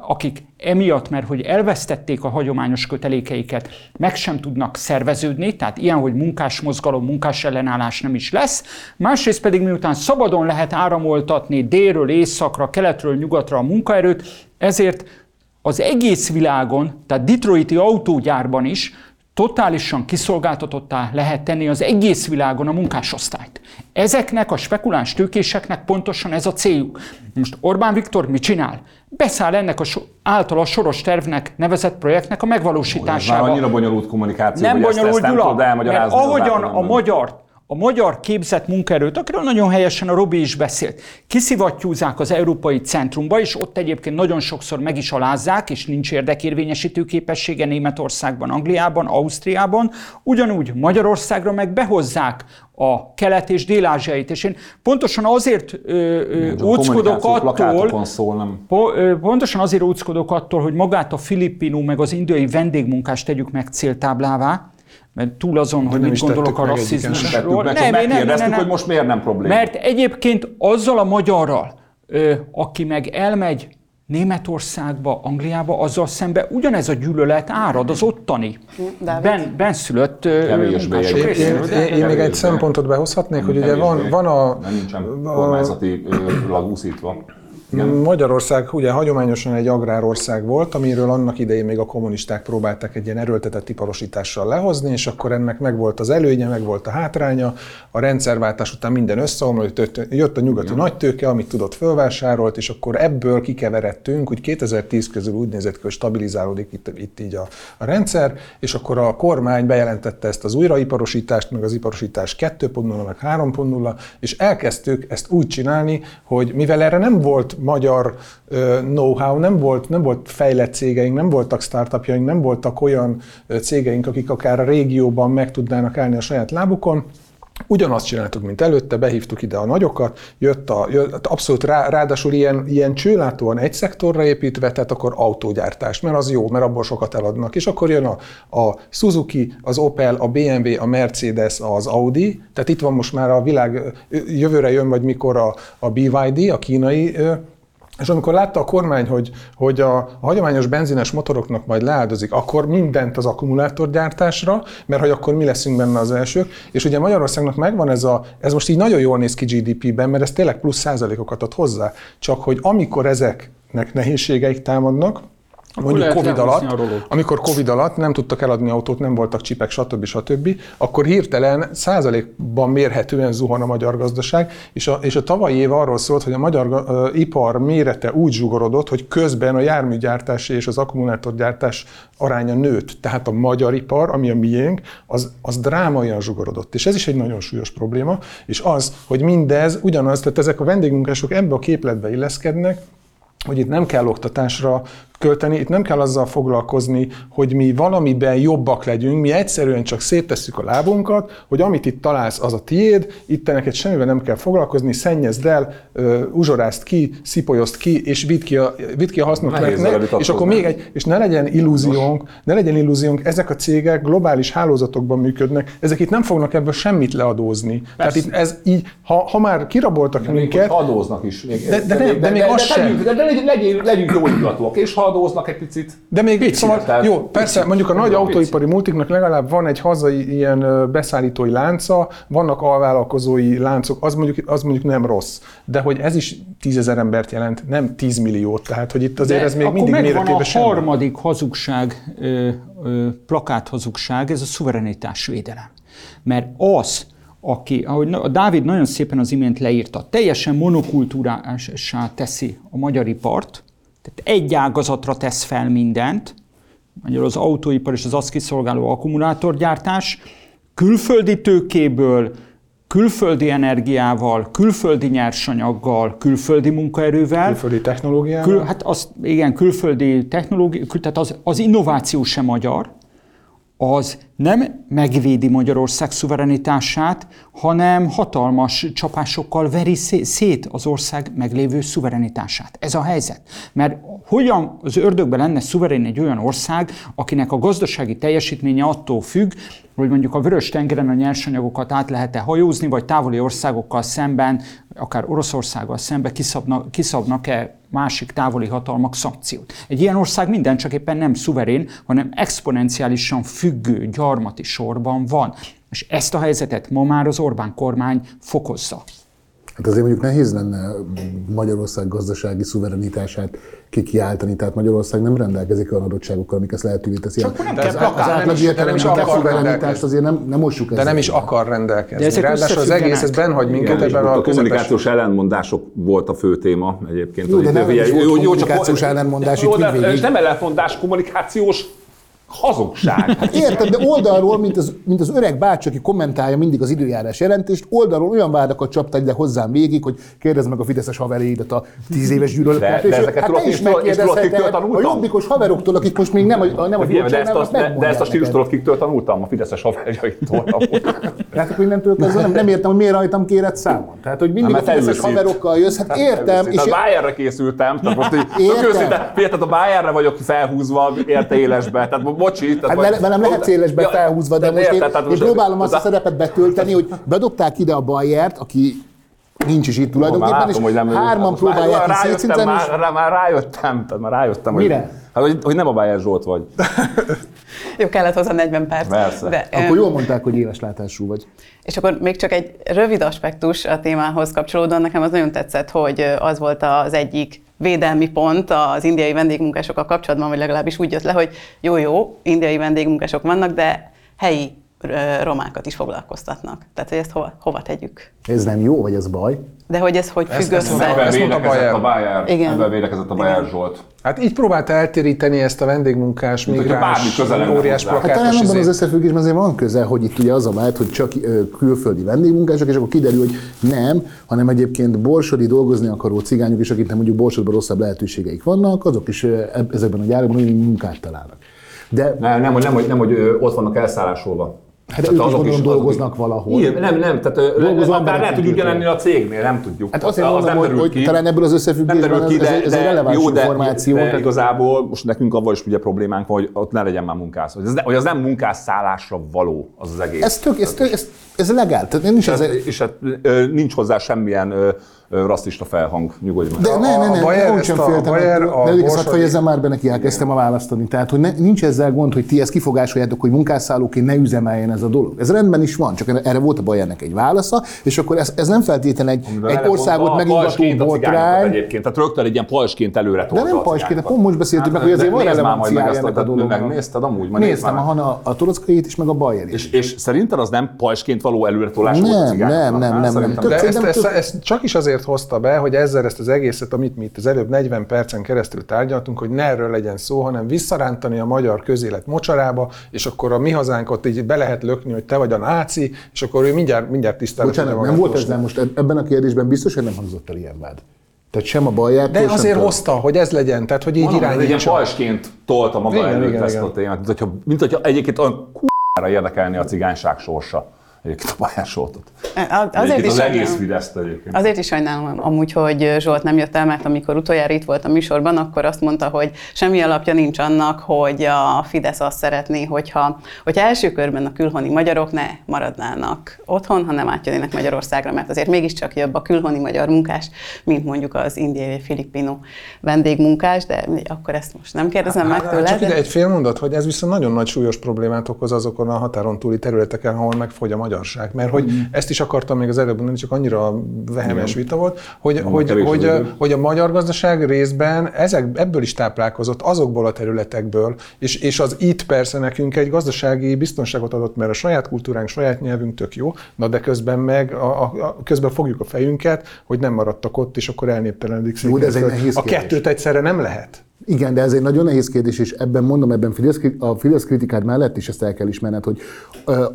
akik emiatt, mert hogy elvesztették a hagyományos kötelékeiket, meg sem tudnak szerveződni, tehát ilyen, hogy munkásmozgalom, munkás ellenállás nem is lesz. Másrészt pedig miután szabadon lehet áramoltatni délről északra, keletről nyugatra a munkaerőt, ezért az egész világon, tehát Detroiti autógyárban is totálisan kiszolgáltatottá lehet tenni az egész világon a munkásosztályt. Ezeknek a spekuláns tőkéseknek pontosan ez a céljuk. Most Orbán Viktor mit csinál? Beszáll ennek a so- által a soros tervnek nevezett projektnek a Ez már megvalósításába. annyira bonyolult kommunikáció, nem hogy ezt, bonyolult ezt nem Gyula, tudod elmagyarázni. ahogyan a magyar a magyar képzett munkaerőt, akiről nagyon helyesen a Robi is beszélt, kiszivattyúzák az európai centrumba, és ott egyébként nagyon sokszor meg is alázzák, és nincs érdekérvényesítő képessége Németországban, Angliában, Ausztriában, ugyanúgy Magyarországra meg behozzák a kelet- és dél-ázsiait. És én pontosan azért ö, óckodok attól, szól, nem? Po- ö, Pontosan azért óckodok attól, hogy magát a filippinú meg az indiai vendégmunkást tegyük meg céltáblává, mert túl azon, hogy nem mit gondolok a rasszizmusról. én nem, nem, megkérdeztük, nem. hogy most miért nem probléma. Mert egyébként azzal a magyarral, ö, aki meg elmegy Németországba, Angliába, azzal szembe ugyanez a gyűlölet árad az ottani ben, benszülött munkások. Én, részéről. én, De- én még egy szempontot behozhatnék, hogy ugye van, van a, nincsen kormányzati úszítva. Igen. Magyarország ugye hagyományosan egy agrárország volt, amiről annak idején még a kommunisták próbálták egy ilyen erőltetett iparosítással lehozni, és akkor ennek megvolt az előnye, megvolt a hátránya, a rendszerváltás után minden összeomlott, jött a nyugati nagytőke, amit tudott fölvásárolt, és akkor ebből kikeveredtünk, úgy 2010 közül úgy nézett ki, hogy stabilizálódik itt, itt így a, a rendszer, és akkor a kormány bejelentette ezt az újraiparosítást, meg az iparosítás 2.0, meg 3.0, és elkezdtük ezt úgy csinálni, hogy mivel erre nem volt magyar know-how, nem volt, nem volt fejlett cégeink, nem voltak startupjaink, nem voltak olyan cégeink, akik akár a régióban meg tudnának állni a saját lábukon, Ugyanazt csináltuk, mint előtte, behívtuk ide a nagyokat, jött a, jött, abszolút rá, ráadásul ilyen, ilyen csőlátóan egy szektorra építve, tehát akkor autógyártás, mert az jó, mert abból sokat eladnak. És akkor jön a, a Suzuki, az Opel, a BMW, a Mercedes, az Audi, tehát itt van most már a világ, jövőre jön vagy mikor a, a BYD, a kínai és amikor látta a kormány, hogy, hogy a, a hagyományos benzines motoroknak majd leáldozik, akkor mindent az akkumulátorgyártásra, mert hogy akkor mi leszünk benne az elsők. És ugye Magyarországnak megvan ez a, ez most így nagyon jól néz ki GDP-ben, mert ez tényleg plusz százalékokat ad hozzá. Csak hogy amikor ezeknek nehézségeik támadnak, mondjuk Covid alatt, amikor Covid alatt nem tudtak eladni autót, nem voltak csipek, stb. stb., akkor hirtelen százalékban mérhetően zuhan a magyar gazdaság, és a, és a tavalyi év arról szólt, hogy a magyar ö, ipar mérete úgy zsugorodott, hogy közben a járműgyártás és az akkumulátorgyártás aránya nőtt. Tehát a magyar ipar, ami a miénk, az, az drámaian zsugorodott. És ez is egy nagyon súlyos probléma, és az, hogy mindez ugyanaz, tehát ezek a vendégmunkások ebbe a képletbe illeszkednek, hogy itt nem kell oktatásra költeni, itt nem kell azzal foglalkozni, hogy mi valamiben jobbak legyünk, mi egyszerűen csak széttesszük a lábunkat, hogy amit itt találsz, az a tiéd, itt te neked semmivel nem kell foglalkozni, szennyezd el, uzsorázd ki, szipolyozd ki, és vidd ki a, vidd ki a hasznot. És akkor még egy, és ne legyen illúziónk, ne legyen illúziónk, ezek a cégek globális hálózatokban működnek, ezek itt nem fognak ebből semmit leadózni. Tehát itt ez így, ha, ha már kiraboltak De még minket, hogyha adóznak is. Még, De- de nem- de még az sem. tegyünk- De, de legyünk, legyünk, legyünk jó indulatúak, és ha adóznak egy picit, De még Picit, szóval, tehát jó, persze, picit. mondjuk a nagy Jó, autóipari multiknak legalább van egy hazai ilyen beszállítói lánca, vannak alvállalkozói láncok, az mondjuk, az mondjuk nem rossz. De hogy ez is tízezer embert jelent, nem 10 milliót. Tehát, hogy itt azért De ez még akkor mindig méretében a semmi. harmadik hazugság, ö, ö, plakáthazugság, ez a szuverenitásvédelem. Mert az, aki, ahogy a Dávid nagyon szépen az imént leírta, teljesen monokultúrássá teszi a magyar ipart, tehát egy ágazatra tesz fel mindent, magyarul az autóipar és az azt kiszolgáló akkumulátorgyártás, külföldi tőkéből, külföldi energiával, külföldi nyersanyaggal, külföldi munkaerővel, Külföldi technológiával. Kül, hát az, igen, külföldi technológia, tehát az, az innováció sem magyar, az nem megvédi Magyarország szuverenitását, hanem hatalmas csapásokkal veri szé- szét az ország meglévő szuverenitását. Ez a helyzet. Mert hogyan az ördögben lenne szuverén egy olyan ország, akinek a gazdasági teljesítménye attól függ, hogy mondjuk a vörös tengeren a nyersanyagokat át lehet-e hajózni, vagy távoli országokkal szemben, akár Oroszországgal szemben kiszabnak, kiszabnak-e másik távoli hatalmak szankciót. Egy ilyen ország minden csak éppen nem szuverén, hanem exponenciálisan függő gyarmati sorban van. És ezt a helyzetet ma már az Orbán kormány fokozza. Hát azért mondjuk nehéz lenne Magyarország gazdasági szuverenitását kikiáltani, tehát Magyarország nem rendelkezik olyan adottságokkal, amik ezt lehetővé teszi. Csak nem De kell az, az plakát, nem átlag is- de nem értelem, is a akar szuverenitást azért nem, nem mossuk De ezzel. nem is akar rendelkezni. De Ráadásul az egész, ez benn hagy minket ebben a a közepes... kommunikációs ellentmondások volt a fő téma egyébként. Jó, de nem ugye- is volt jó, jó, kommunikációs ellentmondás Jó, itt de. Nem ellentmondás, kommunikációs Hazugság. Hát érted, de oldalról, mint az, mint az öreg bácsi, aki kommentálja mindig az időjárás jelentést, oldalról olyan vádakat csaptad le hozzám végig, hogy kérdezd meg a fideszes haveréidat a tíz éves gyűlöletet. De- de ezeket hát tudod, és megkérdezheted a jobbikos haveroktól, akik most még nem, a- nem a Figyelj, de ezt, azt, de, de ezt a stílus tudod, kiktől tanultam? A Fideszes haverjaitól. Hát akkor innentől kezdve nem, nem értem, hogy miért rajtam kéred számon. Tehát, hogy mindig Hát, a fideszes haverokkal jössz, hát értem, és a Bayernre készültem, tehát most így, Értem. tehát a Bayernre vagyok felhúzva érte élesbe, tehát bocsi. Tehát Hát vagy- vele- velem lehet szélesbe Ja, felhúzva, de de most én, érted, én most- próbálom azt a szerepet betölteni, hogy bedobták ide a Bayert, aki nincs is itt Már tulajdonképpen, látom, hogy és nem hárman már- próbálják ki rájöttem, szétszinteni, és már, rá- már rájöttem, tehát már rájöttem, hogy, Mire? Hát, hogy, hogy nem a Bayer Zsolt vagy. Jó, kellett hozzá 40 perc. Persze. De, akkor jól mondták, hogy éles látású vagy. És akkor még csak egy rövid aspektus a témához kapcsolódóan, nekem az nagyon tetszett, hogy az volt az egyik védelmi pont az indiai vendégmunkásokkal kapcsolatban, vagy legalábbis úgy jött le, hogy jó-jó, indiai vendégmunkások vannak, de helyi romákat is foglalkoztatnak. Tehát, hogy ezt hova, hova tegyük? Ez nem jó, vagy ez baj? De hogy ez hogy függ ezt össze? ezt mondta Bayer. a Bayer. Igen. Ebben védekezett a Bayer Igen. Zsolt. Hát így próbálta eltéríteni ezt a vendégmunkás, migráns, óriás hozzá. Hát talán plakátos abban az összefüggésben azért van köze, hogy itt ugye az a vált, hogy csak külföldi vendégmunkások, és akkor kiderül, hogy nem, hanem egyébként borsodi dolgozni akaró cigányok, és akiknek mondjuk borsodban rosszabb lehetőségeik vannak, azok is ezekben a gyárakban munkát találnak. De Nem, nem, hogy, nem, hogy, nem, hogy ott vannak elszállásolva. Hát ők is gondolom dolgoznak valahol. Igen, nem, nem, tehát Dolgozó le, emberek bár lehet, hogy ugyanennél a cégnél, nem tudjuk. Hát azért mondom, nem hogy- hogy talán ebből az összefüggésben ki, ez- de, ez- ez egy de, releváns jó, de, információ, De tehát- igazából most nekünk avval is ugye problémánk van, hogy ott ne legyen már munkász. Hogy az, ne, hogy az nem munkásszállásra való az az egész. ez tök, ez, tök, ez, ez legál. Tehát nincs ez, és, és hát, nincs hozzá semmilyen rasszista felhang, nyugodj meg. De ne, ne, a ne, Bayer ne, ezt sem a- a féltem. Bayer, a ne, ne, Borsodi- fejezzem már be neki, elkezdtem a választani. Tehát, hogy ne, nincs ezzel gond, hogy ti ezt kifogásoljátok, hogy munkásszállóként ne üzemeljen ez a dolog. Ez rendben is van, csak erre volt a Bayernek egy válasza, és akkor ez, ez nem feltétlenül egy, egy országot megingató botrány. Egyébként, tehát rögtön egy ilyen pajsként előre De nem pajsként, pont most beszéltük meg, hogy azért van relevanciája ennek a dolognak. Megnézted amúgy? Néztem a a torockait is, meg a Bayer is. És, és szerinted az nem pajsként való előretolás volt a Nem, nem, nem, Hát nem, nem. De ezt, csak is azért hozta be, hogy ezzel ezt az egészet, amit mi itt az előbb 40 percen keresztül tárgyaltunk, hogy ne erről legyen szó, hanem visszarántani a magyar közélet mocsarába, és akkor a mi hazánkat így be lehet lökni, hogy te vagy a náci, és akkor ő mindjárt, mindjárt tisztára Bocsánat, nem volt ezzel most eb- ebben a kérdésben biztos, hogy nem hangzott el ilyen vád. Tehát sem a Bayer. De azért hozta, hogy ez legyen, tehát hogy így ez egy ilyen irányítsa. pajsként tolta maga Igen, előtt igen, ezt igen. a témát, mint hogyha, mint hogyha egyébként olyan k***ra érdekelni a cigányság sorsa. Egyébként a Bayer Zsoltot. Azért Egyébként is az egész. Fideszt egyébként. Azért is sajnálom amúgy, hogy Zsolt nem jött el, mert amikor utoljára itt volt a műsorban, akkor azt mondta, hogy semmi alapja nincs annak, hogy a Fidesz azt szeretné, hogyha, hogyha első körben a külhoni magyarok ne maradnának otthon, hanem átjönnének Magyarországra, mert azért mégiscsak jobb a külhoni magyar munkás, mint mondjuk az indiai vagy filipino vendégmunkás, de akkor ezt most nem kérdezem meg tőle. Csak ide de- egy fél mondat, hogy ez viszont nagyon nagy súlyos problémát okoz azokon a határon túli területeken, ahol megfogy a magyarság. Mert hogy Mm. ezt is akartam még az előbb mondani, csak annyira vehemes vita volt, hogy, hogy, az hogy, idő. hogy a magyar gazdaság részben ezek, ebből is táplálkozott, azokból a területekből, és, és az itt persze nekünk egy gazdasági biztonságot adott, mert a saját kultúránk, saját nyelvünk tök jó, na de közben meg a, a, a, közben fogjuk a fejünket, hogy nem maradtak ott, és akkor elnéptelenedik Jó, de ez egy nehéz A kérdés. kettőt egyszerre nem lehet. Igen, de ez egy nagyon nehéz kérdés, és ebben mondom, ebben a Fidesz kritikád mellett is ezt el kell ismerned, hogy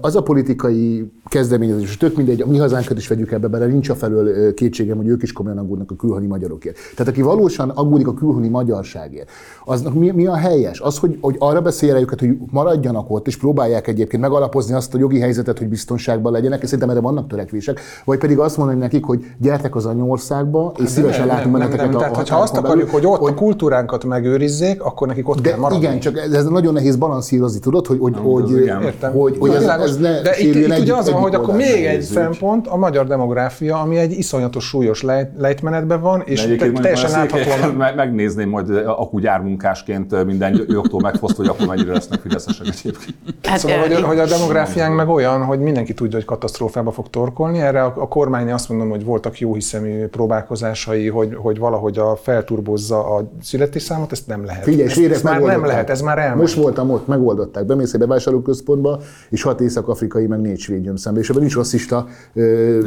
az a politikai kezdeményezés, és tök mindegy, a mi hazánkat is vegyük ebbe bele, nincs a felől kétségem, hogy ők is komolyan aggódnak a külhoni magyarokért. Tehát aki valósan aggódik a külhoni magyarságért, aznak mi, mi a helyes? Az, hogy, hogy arra beszélje őket, hogy maradjanak ott, és próbálják egyébként megalapozni azt a jogi helyzetet, hogy biztonságban legyenek, és szerintem erre vannak törekvések, vagy pedig azt mondani nekik, hogy gyertek az anyországba, és szívesen Nem, látunk benneteket Tehát, határokon azt akarjuk, hogy ott a kultúránkat megőrizzék, akkor nekik ott de kell maradni. igen, csak ez, ez nagyon nehéz balanszírozni, tudod, hogy, hogy, hogy, igen. Értem. hogy, hogy ez, ez ne De itt, itt ugye az van, hogy akkor még egy szempont, a magyar demográfia, ami egy iszonyatos súlyos lejt, lejtmenetben van, és De te, teljesen láthatóan Megnézném majd akugyármunkásként minden jogtól megfoszt, hogy akkor mennyire lesznek fideszesek egyébként. Hát, Szóval, hogy, hogy a demográfiánk meg olyan, hogy mindenki tudja, hogy katasztrófába fog torkolni. Erre a, a kormány azt mondom, hogy voltak jó hiszemű próbálkozásai, hogy, hogy valahogy a felturbozza a születésszámot, adót, ezt nem lehet. Figyelj, ezt, ezt már nem lehet, ez már elment. Most voltam ott, megoldották. Bemész egy bevásárlóközpontba, és hat észak-afrikai, meg négy svéd jön szembe. És ebben nincs rasszista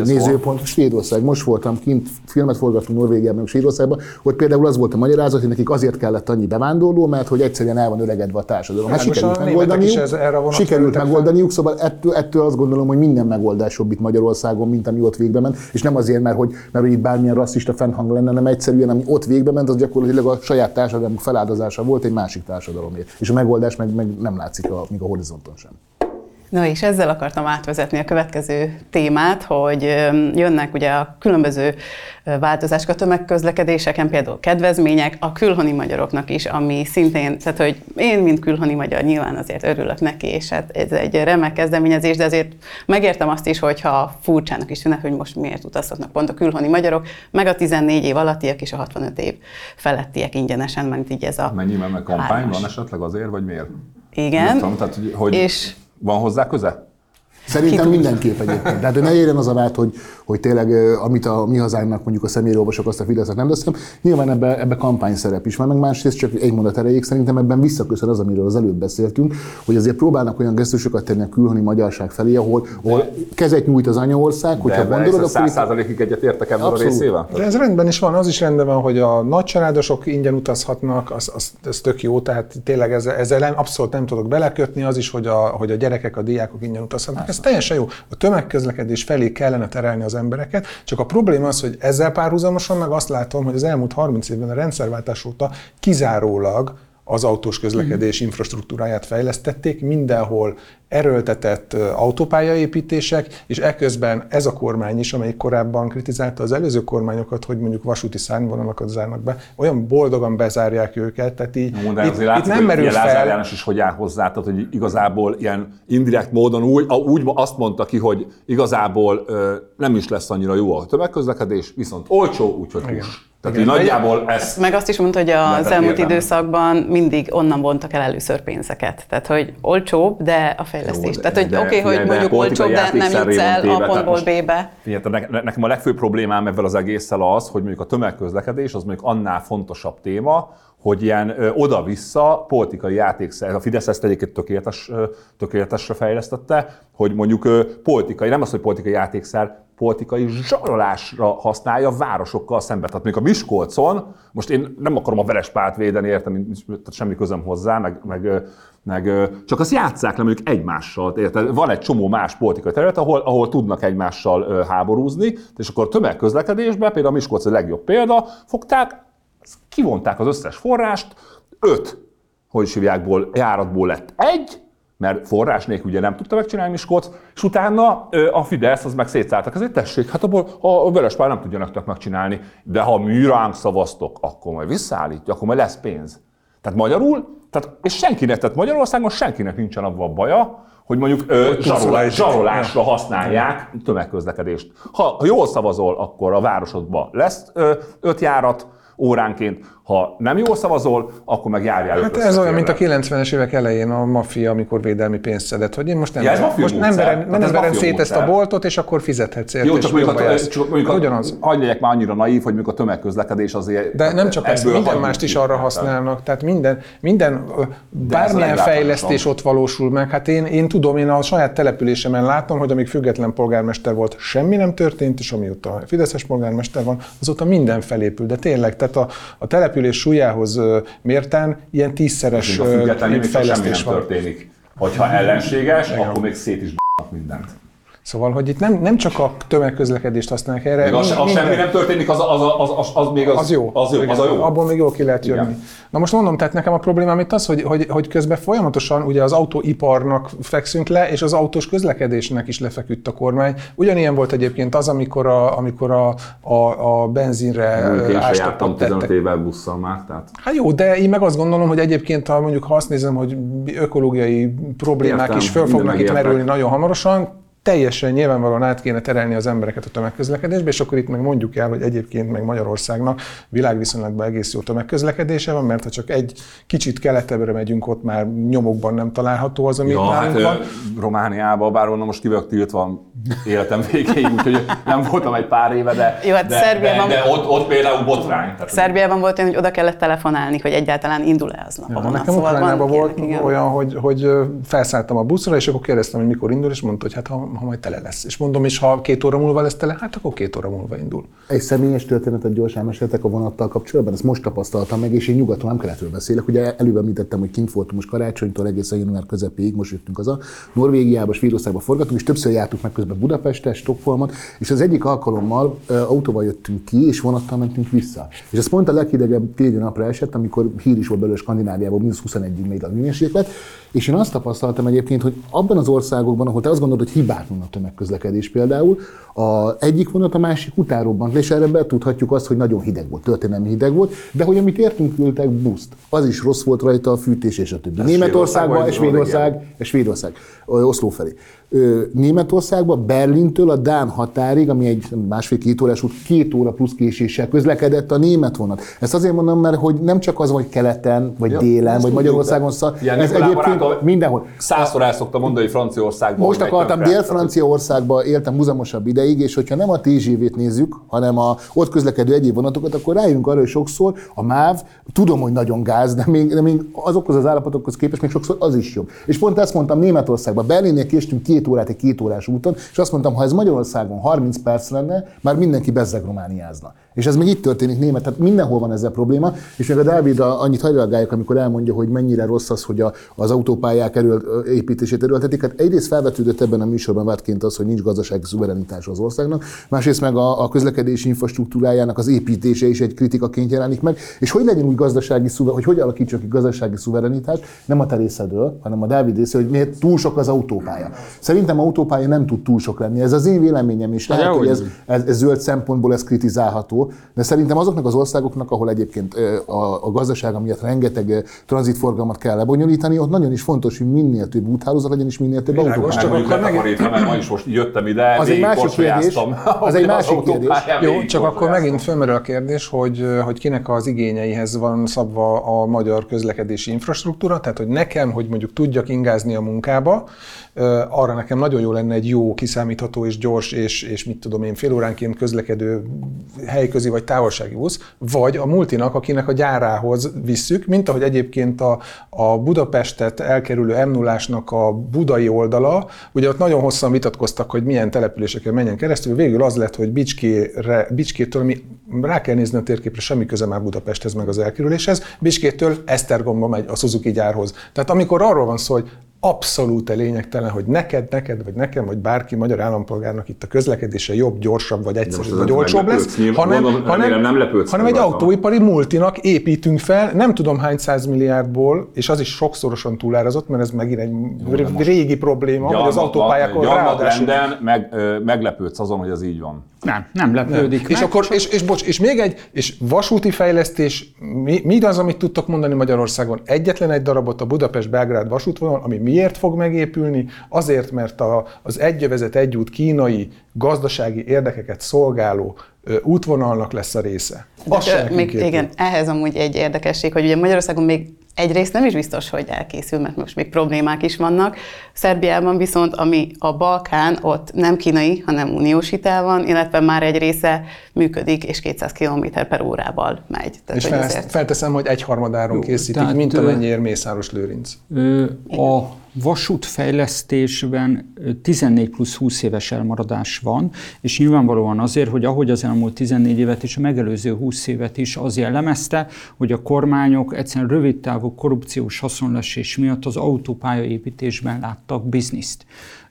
nézőpont. Svédország. Most voltam kint, filmet forgattunk Norvégiában, meg Svédországban. Ott például az volt a magyarázat, hogy nekik azért kellett annyi bevándorló, mert hogy egyszerűen el van öregedve a társadalom. Hát Világos, sikerült megoldaniuk, ez- erre vonatkozó sikerült megoldaniuk, szóval ettől, ettől azt gondolom, hogy minden megoldás jobb itt Magyarországon, mint ami ott végbe ment. És nem azért, mert hogy, mert hogy itt bármilyen rasszista fennhang lenne, hanem egyszerűen, ami ott végbe ment, az gyakorlatilag a saját társadalmunk feláldozása volt egy másik társadalomért. És a megoldás meg, meg nem látszik a, még a horizonton sem. Na és ezzel akartam átvezetni a következő témát, hogy jönnek ugye a különböző változások a tömegközlekedéseken, például kedvezmények a külhoni magyaroknak is, ami szintén, tehát hogy én, mint külhoni magyar nyilván azért örülök neki, és hát ez egy remek kezdeményezés, de azért megértem azt is, hogyha furcsának is tűnik, hogy most miért utazhatnak pont a külhoni magyarok, meg a 14 év alattiak és a 65 év felettiek ingyenesen, mert így ez a Mennyi, mert kampány hármas. van esetleg azért, vagy miért? Igen, tudom, tehát, hogy, hogy és van hozzá köze? Szerintem mindenképp egyébként. Tehát ne érjen az a vád, hogy, hogy tényleg amit a mi hazánknak mondjuk a személyolvasok azt a Fidesznek nem teszem. Nyilván ebbe, ebbe kampány szerep is van, meg másrészt csak egy mondat erejéig szerintem ebben visszaköszön az, amiről az előbb beszéltünk, hogy azért próbálnak olyan gesztusokat tenni a külhoni magyarság felé, ahol, ahol kezet nyújt az anyaország, hogyha De gondolod, akkor százalékig egyet értek ebben a részével? De ez rendben is van, az is rendben van, hogy a nagycsaládosok ingyen utazhatnak, az, az, ez tök jó, tehát tényleg ezzel, ezzel nem, abszolút nem tudok belekötni, az is, hogy a, hogy a gyerekek, a diákok ingyen utazhatnak, ez teljesen jó. A tömegközlekedés felé kellene terelni az embereket, csak a probléma az, hogy ezzel párhuzamosan meg azt látom, hogy az elmúlt 30 évben a rendszerváltás óta kizárólag az autós közlekedés infrastruktúráját fejlesztették, mindenhol erőltetett autópályaépítések, és eközben ez a kormány is, amelyik korábban kritizálta az előző kormányokat, hogy mondjuk vasúti szárnyvonalakat zárnak be, olyan boldogan bezárják őket, tehát így Mondom, itt, azért itt látszik, nem hogy merül ilyen Lázár fel. János is hogy áll hozzá, tehát hogy igazából ilyen indirekt módon úgy, úgy azt mondta ki, hogy igazából nem is lesz annyira jó a tömegközlekedés, viszont olcsó, úgyhogy hús. Tehát így nagyjából ez Meg azt is mondta, hogy az elmúlt értelme. időszakban mindig onnan vontak el először pénzeket. Tehát, hogy olcsóbb, de a fejlesztés. Jó, Tehát, hogy de- oké, okay, hogy de mondjuk olcsóbb, de nem jutsz el téve, a pontból B-be. Figyelj, nekem a legfőbb problémám ebben az egésszel az, hogy mondjuk a tömegközlekedés az mondjuk annál fontosabb téma, hogy ilyen ö, oda-vissza politikai játékszer, a Fidesz ezt egyébként tökéletes, ö, tökéletesre fejlesztette, hogy mondjuk ö, politikai, nem az, hogy politikai játékszer, politikai zsarolásra használja városokkal szemben. Tehát mondjuk a Miskolcon, most én nem akarom a Verespárt védeni, értem, tehát semmi közöm hozzá, meg, meg, meg csak azt játsszák le mondjuk egymással. Érted? Van egy csomó más politikai terület, ahol, ahol tudnak egymással háborúzni, és akkor tömegközlekedésben, például a Miskolc a legjobb példa, fogták, kivonták az összes forrást, öt, hogy is hívjákból, járatból lett egy, mert forrás nélkül ugye nem tudta megcsinálni Miskolc, és utána a Fidesz az meg szétszálltak. Ezért tessék, hát abból a Verespár nem tudja nektek megcsinálni, de ha mi ránk szavaztok, akkor majd visszaállítja, akkor majd lesz pénz. Tehát magyarul, tehát, és senkinek, tehát Magyarországon senkinek nincsen abban a baja, hogy mondjuk ö, zsarolás, zsarolásra használják tömegközlekedést. Ha, ha jól szavazol, akkor a városodban lesz ö, öt járat óránként, ha nem jól szavazol, akkor meg járjál Hát ez olyan, mint a összeférve. 90-es évek elején a maffia, amikor védelmi pénzt szedett, hogy én most nem, Ja, ez most nem verem, nem ez verem szét ezt a boltot, és akkor fizethetsz érte, Jó, csak mondjuk, a, csak mondjuk ugyanaz. legyek már annyira naív, hogy mondjuk a tömegközlekedés azért... De nem csak ezt, minden mást is arra használnak, tehát minden, minden bármilyen fejlesztés ott valósul meg. Hát én, én tudom, én a saját településemen látom, hogy amíg független polgármester volt, semmi nem történt, és amióta Fideszes polgármester van, azóta minden felépül. De tényleg, tehát a, a település súlyához mérten ilyen tízszeres a ö, függetlenül még csak semmi fejlesztés nem van. történik. Hogyha ellenséges, akkor még szét is b***nak mindent. Szóval, hogy itt nem, nem csak a tömegközlekedést használják erre. Még az, az semmi nem történik, az, az, az, az, az még az, Az jó. Az, jó, az a jó. Abból még jól ki lehet jönni. Igen. Na most mondom, tehát nekem a problémám itt az, hogy, hogy, hogy közben folyamatosan ugye az autóiparnak fekszünk le, és az autós közlekedésnek is lefeküdt a kormány. Ugyanilyen volt egyébként az, amikor a, amikor a, a, a benzinre Én jártam ástapot 15 tettek. évvel busszal már, tehát... Hát jó, de én meg azt gondolom, hogy egyébként, ha mondjuk ha azt nézem, hogy ökológiai problémák Értem, is föl fognak itt merülni nagyon hamarosan, teljesen nyilvánvalóan át kéne terelni az embereket a tömegközlekedésbe, és akkor itt meg mondjuk el, hogy egyébként meg Magyarországnak világviszonylatban egész jó tömegközlekedése van, mert ha csak egy kicsit keletebbre megyünk, ott már nyomokban nem található az, ami Ja, hát nálunk van. ö, Romániában, bár onnan most ki vagyok tiltva életem végéig, úgyhogy nem voltam egy pár éve, de, Jó, hát de, Szerbiában- de, de ott, ott például botrány. Tehát, Szerbiában volt olyan, hogy oda kellett telefonálni, hogy egyáltalán indul-e az nap. Ja, nekem Szóval Ukrajnában vannak volt igen. olyan, hogy, hogy felszálltam a buszra, és akkor kérdeztem, hogy mikor indul, és mondta, hogy hát ha, ha majd tele lesz. És mondom, és ha két óra múlva lesz tele, hát akkor két óra múlva indul. Egy személyes történetet gyorsan meséltek a vonattal kapcsolatban, ezt most tapasztaltam meg, és én nyugaton nem keletről beszélek. Ugye előbb említettem, hogy kint voltunk most karácsonytól egészen január közepéig, most jöttünk haza. Norvégiába, Svédországba forgatunk, és többször jártuk meg közben Budapestet, Stockholmot, és az egyik alkalommal autóval jöttünk ki, és vonattal mentünk vissza. És ez pont a leghidegebb téli napra esett, amikor hír is volt belőle Skandináviában, mínusz 21-ig még a hőmérséklet. És én azt tapasztaltam egyébként, hogy abban az országokban, ahol te azt gondolod, hogy a tömegközlekedés például, a egyik vonat a másik után robbant le, és erre betudhatjuk azt, hogy nagyon hideg volt, történelmi hideg volt, de hogy amit értünk küldtek buszt, az is rossz volt rajta a fűtés és a többi. Németországban, Svédország Svédország, Svédország, ö, Oszló felé. Ö, Németországban Berlintől a Dán határig, ami egy másfél-két órás út, két óra plusz késéssel közlekedett a német vonat. Ezt azért mondom, mert hogy nem csak az, hogy keleten, vagy Ja, délen, vagy Magyarországon szar, Ilyen ez egyébként barátom- mindenhol. Százszor el szoktam mondani, hogy Franciaországban. Most akartam tönkre. Dél-Franciaországba éltem huzamosabb ideig, és hogyha nem a TGV-t nézzük, hanem a ott közlekedő egyéb vonatokat, akkor rájönk arra, hogy sokszor a MÁV, tudom, hogy nagyon gáz, de még, de még azokhoz az állapotokhoz képest még sokszor az is jobb. És pont ezt mondtam Németországban, Berlinnél késtünk két órát egy két órás úton, és azt mondtam, ha ez Magyarországon 30 perc lenne, már mindenki bezzeg romániázna. És ez még itt történik német, tehát mindenhol van ezzel probléma, és még a Dávid annyit hagy reagáljak, amikor elmondja, hogy mennyire rossz az, hogy a, az autópályák erő, építését erőltetik. Hát egyrészt felvetődött ebben a műsorban vádként az, hogy nincs gazdasági szuverenitás az országnak, másrészt meg a, a közlekedési infrastruktúrájának az építése is egy kritikaként jelenik meg, és hogy legyen úgy gazdasági szuver, hogy hogy alakítson ki gazdasági szuverenitást, nem a te részedről, hanem a Dávid része, hogy miért túl sok az autópálya. Szerintem autópálya nem tud túl sok lenni. Ez az én véleményem is. Lehet, hogy ez, ez, ez zöld szempontból ez kritizálható, de szerintem azoknak az országoknak, ahol egyébként a, a gazdasága miatt rengeteg tranzitforgalmat kell lebonyolítani, ott nagyon is fontos, hogy minél több úthálózat legyen, és minél több autópálya. csak akkor meg- letakarítva, mert ma is most jöttem ide, Az egy másik kérdés. Az egy másik kérdés. Jó, csak akkor megint fölmerül a kérdés, hogy, hogy kinek az igényeihez van szabva a magyar közlekedési infrastruktúra, tehát hogy nekem, hogy mondjuk tudjak ingázni a munkába, arra nekem nagyon jó lenne egy jó, kiszámítható és gyors és, és mit tudom én, fél óránként közlekedő helyközi vagy távolsági busz, vagy a multinak, akinek a gyárához visszük, mint ahogy egyébként a, a Budapestet elkerülő m 0 a budai oldala, ugye ott nagyon hosszan vitatkoztak, hogy milyen településeken menjen keresztül, végül az lett, hogy Bicskére, Bicskétől, mi rá kell nézni a térképre, semmi köze már Budapesthez meg az elkerüléshez, Bicskétől Esztergomba megy a Suzuki gyárhoz. Tehát amikor arról van szó, hogy abszolút lényegtelen, hogy neked, neked, vagy nekem, vagy bárki magyar állampolgárnak itt a közlekedése jobb, gyorsabb, vagy egyszerűbb, vagy olcsóbb lesz, nyilván- hanem, gondolom, hanem, nem lepődsz hanem egy autóipari multinak építünk fel, nem tudom hány száz milliárdból, és az is sokszorosan túlárazott, mert ez megint egy régi probléma, hogy az Gyarmat- autópályákon gyarmat ráadásul renden meg, ö, meglepődsz azon, hogy ez így van. Nem, nem lepődik és meg. akkor, és, és, bocs, és még egy, és vasúti fejlesztés, mi, mi az, amit tudtok mondani Magyarországon? Egyetlen egy darabot a Budapest-Belgrád vasútvonal, ami miért fog megépülni? Azért, mert a, az egyövezet egyút kínai gazdasági érdekeket szolgáló útvonalnak lesz a része. De Az se ö, nekünk még, igen, ehhez amúgy egy érdekesség, hogy ugye Magyarországon még egyrészt nem is biztos, hogy elkészül, mert most még problémák is vannak. Szerbiában viszont, ami a Balkán, ott nem kínai, hanem uniós hitel van, illetve már egy része működik, és 200 km per órával megy. Tehát, És hogy fel, azért- felteszem, hogy egyharmadáron készítik, tehát, mint amennyiért Mészáros Lőrinc. Ö, A vasútfejlesztésben ö, 14 plusz 20 éves elmaradás van, és nyilvánvalóan azért, hogy ahogy az elmúlt 14 évet és a megelőző 20 évet is az jellemezte, hogy a kormányok egyszerűen rövidtávú korrupciós haszonlesés miatt az autópályaépítésben láttak bizniszt.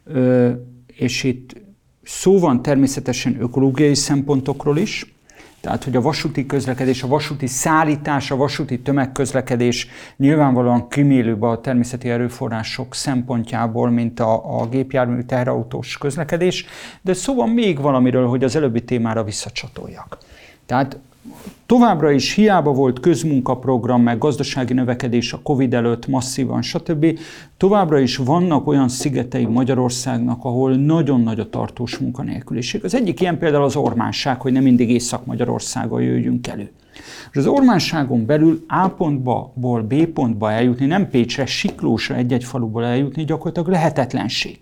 Ö, És itt szó van természetesen ökológiai szempontokról is, tehát, hogy a vasúti közlekedés, a vasúti szállítás, a vasúti tömegközlekedés nyilvánvalóan kimélőbb a természeti erőforrások szempontjából, mint a, a gépjármű teherautós közlekedés, de szó van még valamiről, hogy az előbbi témára visszacsatoljak. Tehát Továbbra is hiába volt közmunkaprogram, meg gazdasági növekedés a Covid előtt masszívan, stb. Továbbra is vannak olyan szigetei Magyarországnak, ahol nagyon nagy a tartós munkanélküliség. Az egyik ilyen például az ormánság, hogy nem mindig Észak-Magyarországon jöjjünk elő. És az ormánságon belül A pontból B pontba eljutni, nem Pécsre, Siklósra egy-egy faluból eljutni gyakorlatilag lehetetlenség.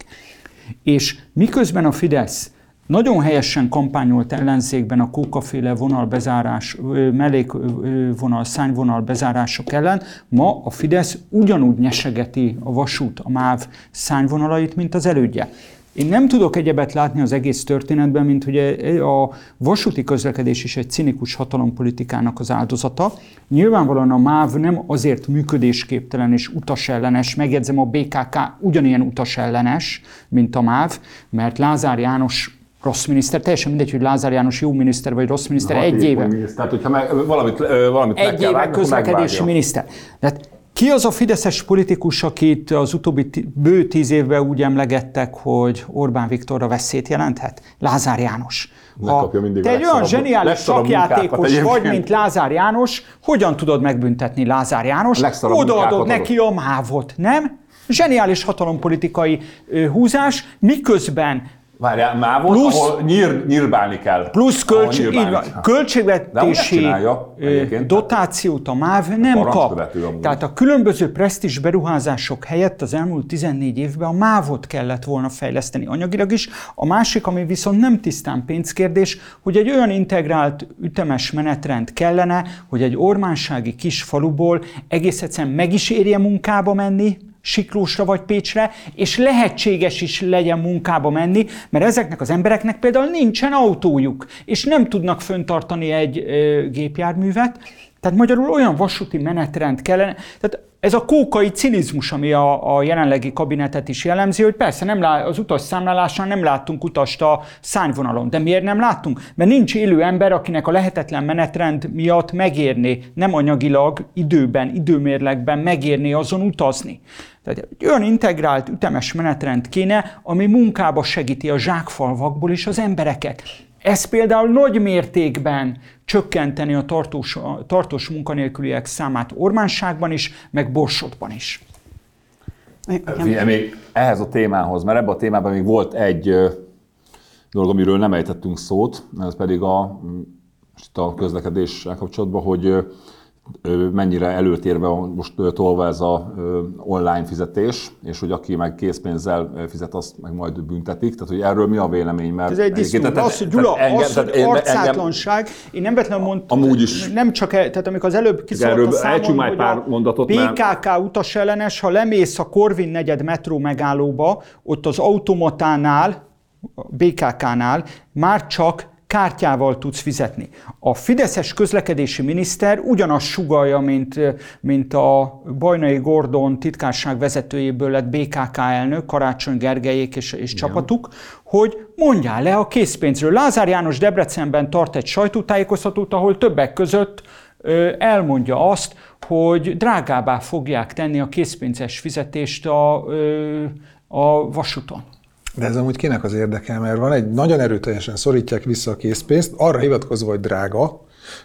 És miközben a Fidesz nagyon helyesen kampányolt ellenzékben a kókaféle vonal bezárás, mellékvonal, szányvonal bezárások ellen, ma a Fidesz ugyanúgy nyesegeti a vasút, a MÁV szányvonalait, mint az elődje. Én nem tudok egyebet látni az egész történetben, mint hogy a vasúti közlekedés is egy cinikus hatalompolitikának az áldozata. Nyilvánvalóan a MÁV nem azért működésképtelen és utasellenes, megjegyzem a BKK ugyanilyen utasellenes, mint a MÁV, mert Lázár János rossz miniszter, teljesen mindegy, hogy Lázár János jó miniszter vagy rossz miniszter, egy éve. Tehát, hogyha meg, valamit, valamit egy éve közlekedési miniszter. Tehát ki az a fideszes politikus, akit az utóbbi bő tíz évben úgy emlegettek, hogy Orbán Viktorra veszélyt jelenthet? Lázár János. Ha te egy olyan zseniális sakjátékos vagy, mint Lázár János, hogyan tudod megbüntetni Lázár János? Odaadod neki a mávot, nem? Zseniális hatalompolitikai húzás, miközben Várjál, már volt, plusz, ahol nyír, nyírbálni kell. Plusz költs, így van, költségvetési dotációt a MÁV nem kap. Tehát a különböző presztis beruházások helyett az elmúlt 14 évben a MÁV-ot kellett volna fejleszteni anyagilag is. A másik, ami viszont nem tisztán pénzkérdés, hogy egy olyan integrált ütemes menetrend kellene, hogy egy ormánsági kis faluból egész egyszerűen meg is érje munkába menni, Siklósra vagy Pécsre, és lehetséges is legyen munkába menni, mert ezeknek az embereknek például nincsen autójuk, és nem tudnak föntartani egy ö, gépjárművet. Tehát magyarul olyan vasúti menetrend kellene. Tehát ez a kókai cinizmus, ami a, a jelenlegi kabinetet is jellemzi, hogy persze nem lá, az utas számlálásán nem láttunk utast a szányvonalon. De miért nem láttunk? Mert nincs élő ember, akinek a lehetetlen menetrend miatt megérné, nem anyagilag, időben, időmérlegben megérné azon utazni. Tehát egy olyan integrált, ütemes menetrend kéne, ami munkába segíti a zsákfalvakból is az embereket. Ez például nagy mértékben csökkenteni a tartós, a tartós munkanélküliek számát Ormánságban is, meg Borsodban is. Igen. Még ehhez a témához, mert ebben a témában még volt egy dolog, amiről nem ejtettünk szót, ez pedig a, most a közlekedéssel kapcsolatban, hogy mennyire előtérve most tolva ez a online fizetés, és hogy aki meg készpénzzel fizet, azt meg majd büntetik. Tehát, hogy erről mi a vélemény? Mert ez egy disztó. Az, hogy Gyula, engem, az, hogy arcátlanság, én nem vettem mondtam, amúgy is. nem csak, e- tehát amikor az előbb kiszólt erről a számon, hogy pár mondatot, PKK mert... utasellenes, ha lemész a Korvin negyed metró megállóba, ott az automatánál, BKK-nál már csak kártyával tudsz fizetni. A Fideszes közlekedési miniszter ugyanazt sugalja, mint, mint a Bajnai Gordon titkárság vezetőjéből lett BKK elnök, Karácsony Gergelyék és, és csapatuk, hogy mondjál le a készpénzről. Lázár János Debrecenben tart egy sajtótájékoztatót, ahol többek között elmondja azt, hogy drágábbá fogják tenni a készpénzes fizetést a, a vasúton. De ez amúgy kinek az érdekel, mert van egy nagyon erőteljesen szorítják vissza a készpénzt, arra hivatkozva, hogy drága,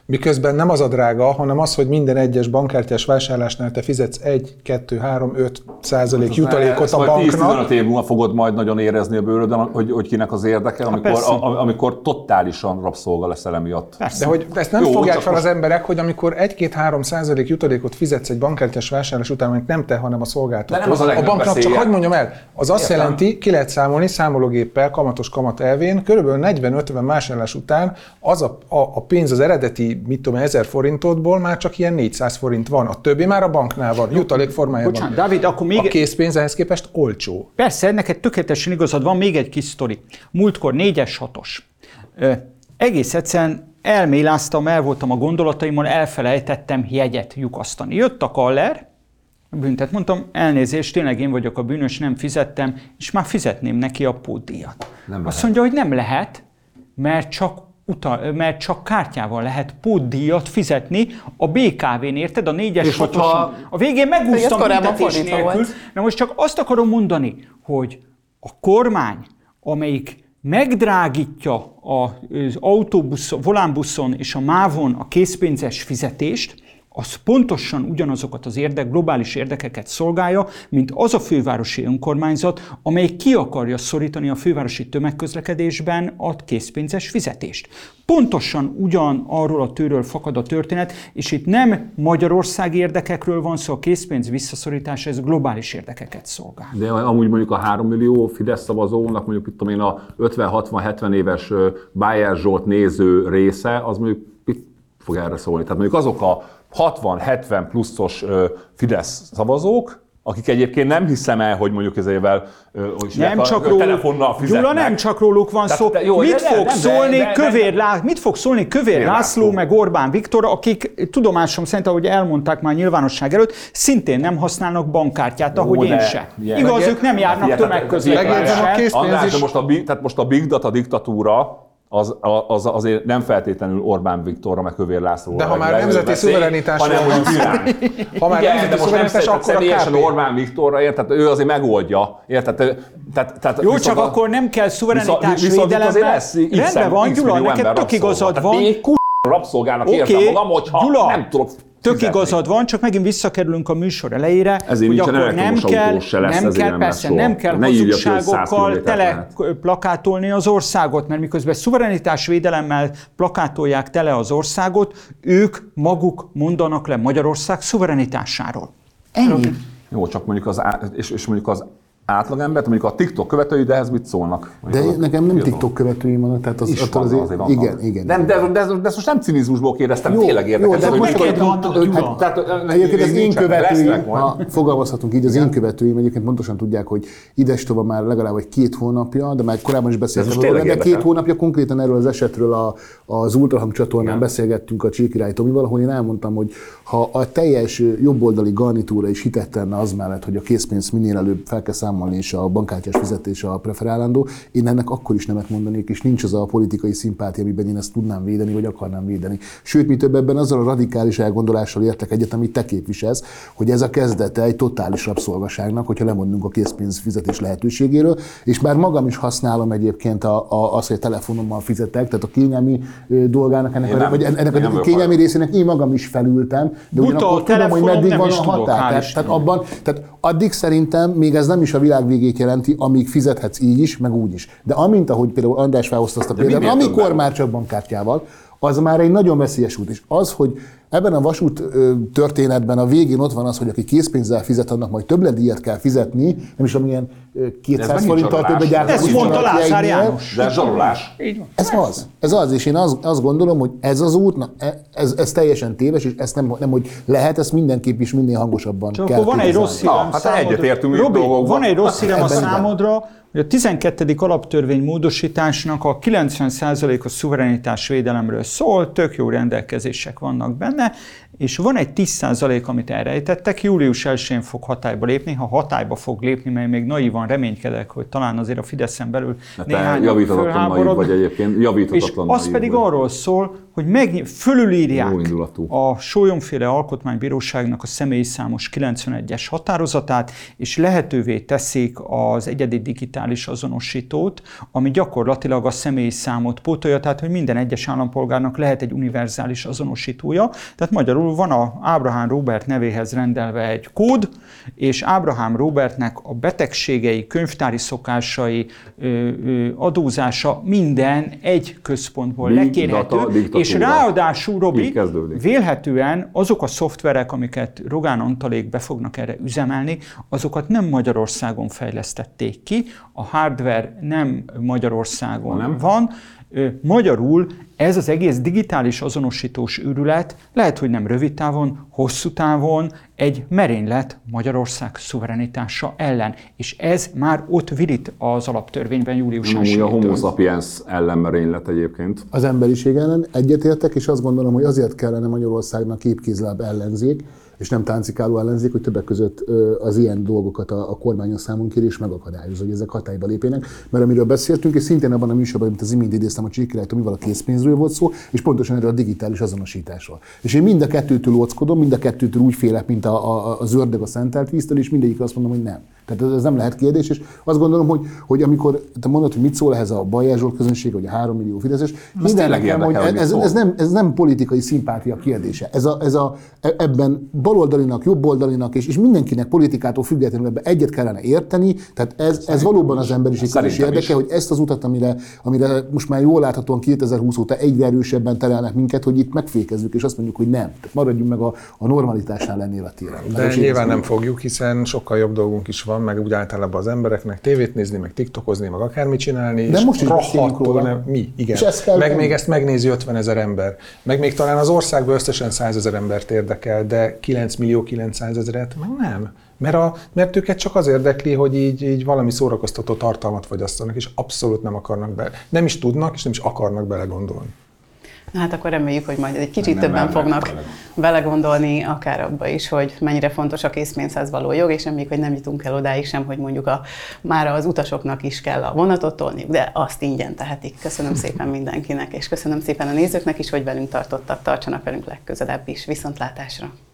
Miközben nem az a drága, hanem az, hogy minden egyes bankkártyás vásárlásnál te fizetsz 1, 2, 3, 5 százalék hát jutalékot a banknak. 10-15 év múlva fogod majd nagyon érezni a bőrödön, hogy, hogy kinek az érdeke, amikor, a, amikor totálisan rabszolga leszel emiatt. Persze. De hogy ezt nem Jó, fogják fel az emberek, hogy amikor 1-2-3 százalék jutalékot fizetsz egy bankkártyás vásárlás után, amit nem te, hanem a szolgáltató. nem az a, a banknak csak hagyd mondjam el, az azt Értem. jelenti, ki lehet számolni számológéppel, kamatos kamat elvén, körülbelül 40-50 vásárlás után az a, a, a pénz az eredeti, mit tudom, 1000 forintodból már csak ilyen 400 forint van. A többi már a banknál van, jutalék formájában. Bocsánat, Dávid, akkor még... A készpénz ehhez képest olcsó. Persze, neked tökéletesen igazad van, még egy kis sztori. Múltkor 4-es, 6-os. egész egyszerűen elméláztam, el voltam a gondolataimon, elfelejtettem jegyet lyukasztani. Jött a kaller, büntet. Mondtam, elnézést, tényleg én vagyok a bűnös, nem fizettem, és már fizetném neki a pótdíjat. Nem Azt mondja, hogy nem lehet, mert csak utal, mert csak kártyával lehet pótdíjat fizetni a BKV-n, érted? A négyes hatosan. A végén megúsztam büntetés nélkül. Na most csak azt akarom mondani, hogy a kormány, amelyik megdrágítja az autóbuszon, volánbuszon és a mávon a készpénzes fizetést, az pontosan ugyanazokat az érdek, globális érdekeket szolgálja, mint az a fővárosi önkormányzat, amely ki akarja szorítani a fővárosi tömegközlekedésben a készpénzes fizetést. Pontosan ugyan arról a tőről fakad a történet, és itt nem magyarországi érdekekről van szó, a készpénz visszaszorítása, ez globális érdekeket szolgál. De amúgy mondjuk a 3 millió Fidesz szavazónak mondjuk itt én a 50-60-70 éves ö, Bayer Zsolt néző része, az mondjuk fog erre szólni? Tehát mondjuk azok a 60-70 pluszos Fidesz szavazók, akik egyébként nem hiszem el, hogy mondjuk ezével hogy Nem a, csak a róluk, telefonnal fizetnek. Gyula, nem csak róluk van Tehát szó. te- jó, mit de- fog de- szólni de- de- Kövér Lá... mit fog szólni Kövér Kövér László, László. meg Orbán Viktor, akik tudomásom szerint, ahogy elmondták már nyilvánosság előtt, szintén nem használnak bankkártyát, ahogy Ó, én de- se. ilyen- Igaz, ők nem járnak Figyelj, tehát- tömegközlekedéssel. De tehát most a Big Data diktatúra az, az azért nem feltétlenül Orbán Viktorra, meg Kövér Lászlóra. De ha már nemzeti veszély, szuverenitásról hanem van hogy. Irán. Ha már Igen, nemzeti de most nem szuverenitás, akkor a személyesen KP. Orbán Viktorra, érted? Ő azért megoldja, érted? Tehát, tehát Jó, csak a- akkor nem kell szuverenitás azért lesz Rendben van, Gyula, neked tök igazad van. Tehát én k***a rabszolgának Oké, érzem magam, hogyha Gyula, nem tudok Tök igazad van, csak megint visszakerülünk a műsor elejére, Ezért hogy akkor nem kell, se lesz, nem kell, nem persze, soha. nem kell Ne írja ki, hogy 100 hazugságokkal tele plakátolni az országot, mert miközben szuverenitás védelemmel plakátolják tele az országot, ők maguk mondanak le Magyarország szuverenitásáról. Ennyi. Jó, csak mondjuk az, á- és, és mondjuk az átlagember, mondjuk a TikTok követői, de ehhez mit szólnak? De azok nekem nem. TikTok követőim vannak, tehát az, is van, azért, azért vannak. igen, igen. Nem, de, de, de, de ezt most nem cinizmusból kérdeztem, Jó, tényleg jó, érdekes. de hogy most Gyula. tehát, ö, Egyébként az én nincsenek, követőim, ha fogalmazhatunk így, az én követőim egyébként pontosan tudják, hogy idestova már legalább egy két hónapja, de már korábban is beszéltem róla, de két hónapja konkrétan erről az esetről a, az Ultrahang csatornán beszélgettünk a Csíkirály Tomival, ahol én elmondtam, hogy ha a teljes jobboldali garnitúra is hitet tenne az mellett, hogy a készpénzt minél előbb fel kell számolni, és a bankkártyás fizetés a preferálandó, én ennek akkor is nemet mondanék, és nincs az a politikai szimpátia, amiben én ezt tudnám védeni, vagy akarnám védeni. Sőt, mi több ebben azzal a radikális elgondolással értek egyet, amit te képviselsz, hogy ez a kezdete egy totális rabszolgaságnak, hogyha lemondunk a készpénz fizetés lehetőségéről, és bár magam is használom egyébként a, a, azt, hogy a telefonommal fizetek, tehát a kényelmi dolgának, ennek, Én a, nem. vagy ennek a nem kényelmi részének én magam is felültem, de Buta ugyanakkor a tudom, hogy meddig van a határ. Tehát, tehát abban, tehát addig szerintem még ez nem is a világ végét jelenti, amíg fizethetsz így is, meg úgy is. De amint, ahogy például András felhozta azt a példát, amikor már csak bankkártyával, az már egy nagyon veszélyes út. És az, hogy ebben a vasút történetben a végén ott van az, hogy aki készpénzzel fizet, annak majd többletdíjat kell fizetni, nem is amilyen ö, 200 megint forinttal többet gyártani. Ezt mondta Lázár János. De ez zsarolás. Így van. Ez az. Ez az, és én az, azt gondolom, hogy ez az út, na, e- ez, ez teljesen téves, és ezt nem, nem, hogy lehet, ezt mindenképp is minél hangosabban Csak kell akkor van egy rossz hírem Na, hát számodra. Robi, van egy rossz hírem a számodra, hogy a 12. alaptörvény módosításnak a 90%-os szuverenitás védelemről szól, tök jó rendelkezések vannak benne, és van egy 10% amit elrejtettek, július 1-én fog hatályba lépni, ha hatályba fog lépni, mert még naívan reménykedek, hogy talán azért a Fideszen belül De te néhány javítatottan naív vagy egyébként, és javítatotlan az pedig vagy. arról szól, hogy meg, fölülírják a Sólyomféle Alkotmánybíróságnak a személyi számos 91-es határozatát, és lehetővé teszik az egyedi digitális azonosítót, ami gyakorlatilag a személyi számot pótolja, tehát hogy minden egyes állampolgárnak lehet egy univerzális azonosítója. Tehát magyarul van a Ábrahám Robert nevéhez rendelve egy kód, és Ábrahám Robertnek a betegségei, könyvtári szokásai, adózása minden egy központból Big lekérhető, data és ráadásul, Robi, vélhetően azok a szoftverek, amiket Rogán Antalék be fognak erre üzemelni, azokat nem Magyarországon fejlesztették ki, a hardware nem Magyarországon Nem. van, Magyarul ez az egész digitális azonosítós őrület lehet, hogy nem rövid távon, hosszú távon egy merénylet Magyarország szuverenitása ellen. És ez már ott virít az alaptörvényben július Nem, amúgy a 1-től. homo sapiens ellenmerénylet egyébként. az emberiség ellen egyetértek, és azt gondolom, hogy azért kellene Magyarországnak képkézláb ellenzék, és nem táncikáló ellenzék, hogy többek között az ilyen dolgokat a, a kormányon számon kér és megakadályozza, hogy ezek hatályba lépjenek. Mert amiről beszéltünk, és szintén abban a műsorban, amit az imént idéztem a Csíkirály Tomival a készpénzről volt szó, és pontosan erről a digitális azonosításról. És én mind a kettőtől óckodom, mind a kettőtől úgy félek, mint a, a, az ördög a szentelt víztől, és mindegyik azt mondom, hogy nem. Tehát ez, ez nem lehet kérdés, és azt gondolom, hogy, hogy amikor te mondod, hogy mit szól ehhez a Bajer Zsolt közönség, vagy a három millió Fideszes, minden tényleg nekem, hogy ez, ez, nem, ez nem politikai szimpátia kérdése. Ez, a, ez a, e- ebben baloldalinak, jobboldalinak, és, és mindenkinek politikától függetlenül ebben egyet kellene érteni, tehát ez, ez valóban az emberiség közös érdeke, is. hogy ezt az utat, amire, amire most már jól láthatóan 2020 óta egyre erősebben terelnek minket, hogy itt megfékezzük, és azt mondjuk, hogy nem. Tehát maradjunk meg a, a normalitásnál lennél a téren. De nyilván nem fogjuk, hiszen sokkal jobb dolgunk is van, meg úgy általában az embereknek tévét nézni, meg tiktokozni, meg akármit csinálni. De most is rohadtul. Nem, mi? Igen. És ezt kell meg még ezt megnézi 50 ezer ember. Meg még talán az országban összesen 100 ezer embert érdekel, de 9 millió 900 ezeret meg nem. Mert, a, mert őket csak az érdekli, hogy így, így valami szórakoztató tartalmat fogyasztanak, és abszolút nem akarnak bele. Nem is tudnak, és nem is akarnak belegondolni. Na Hát akkor reméljük, hogy majd egy kicsit Nem többen mernek fognak bele. belegondolni, akár abba is, hogy mennyire fontos a készpénzhez való jog, és reméljük, hogy nem jutunk el odáig sem, hogy mondjuk a, már az utasoknak is kell a vonatot tolniuk, de azt ingyen tehetik. Köszönöm szépen mindenkinek, és köszönöm szépen a nézőknek is, hogy velünk tartottak, tartsanak velünk legközelebb is. Viszontlátásra!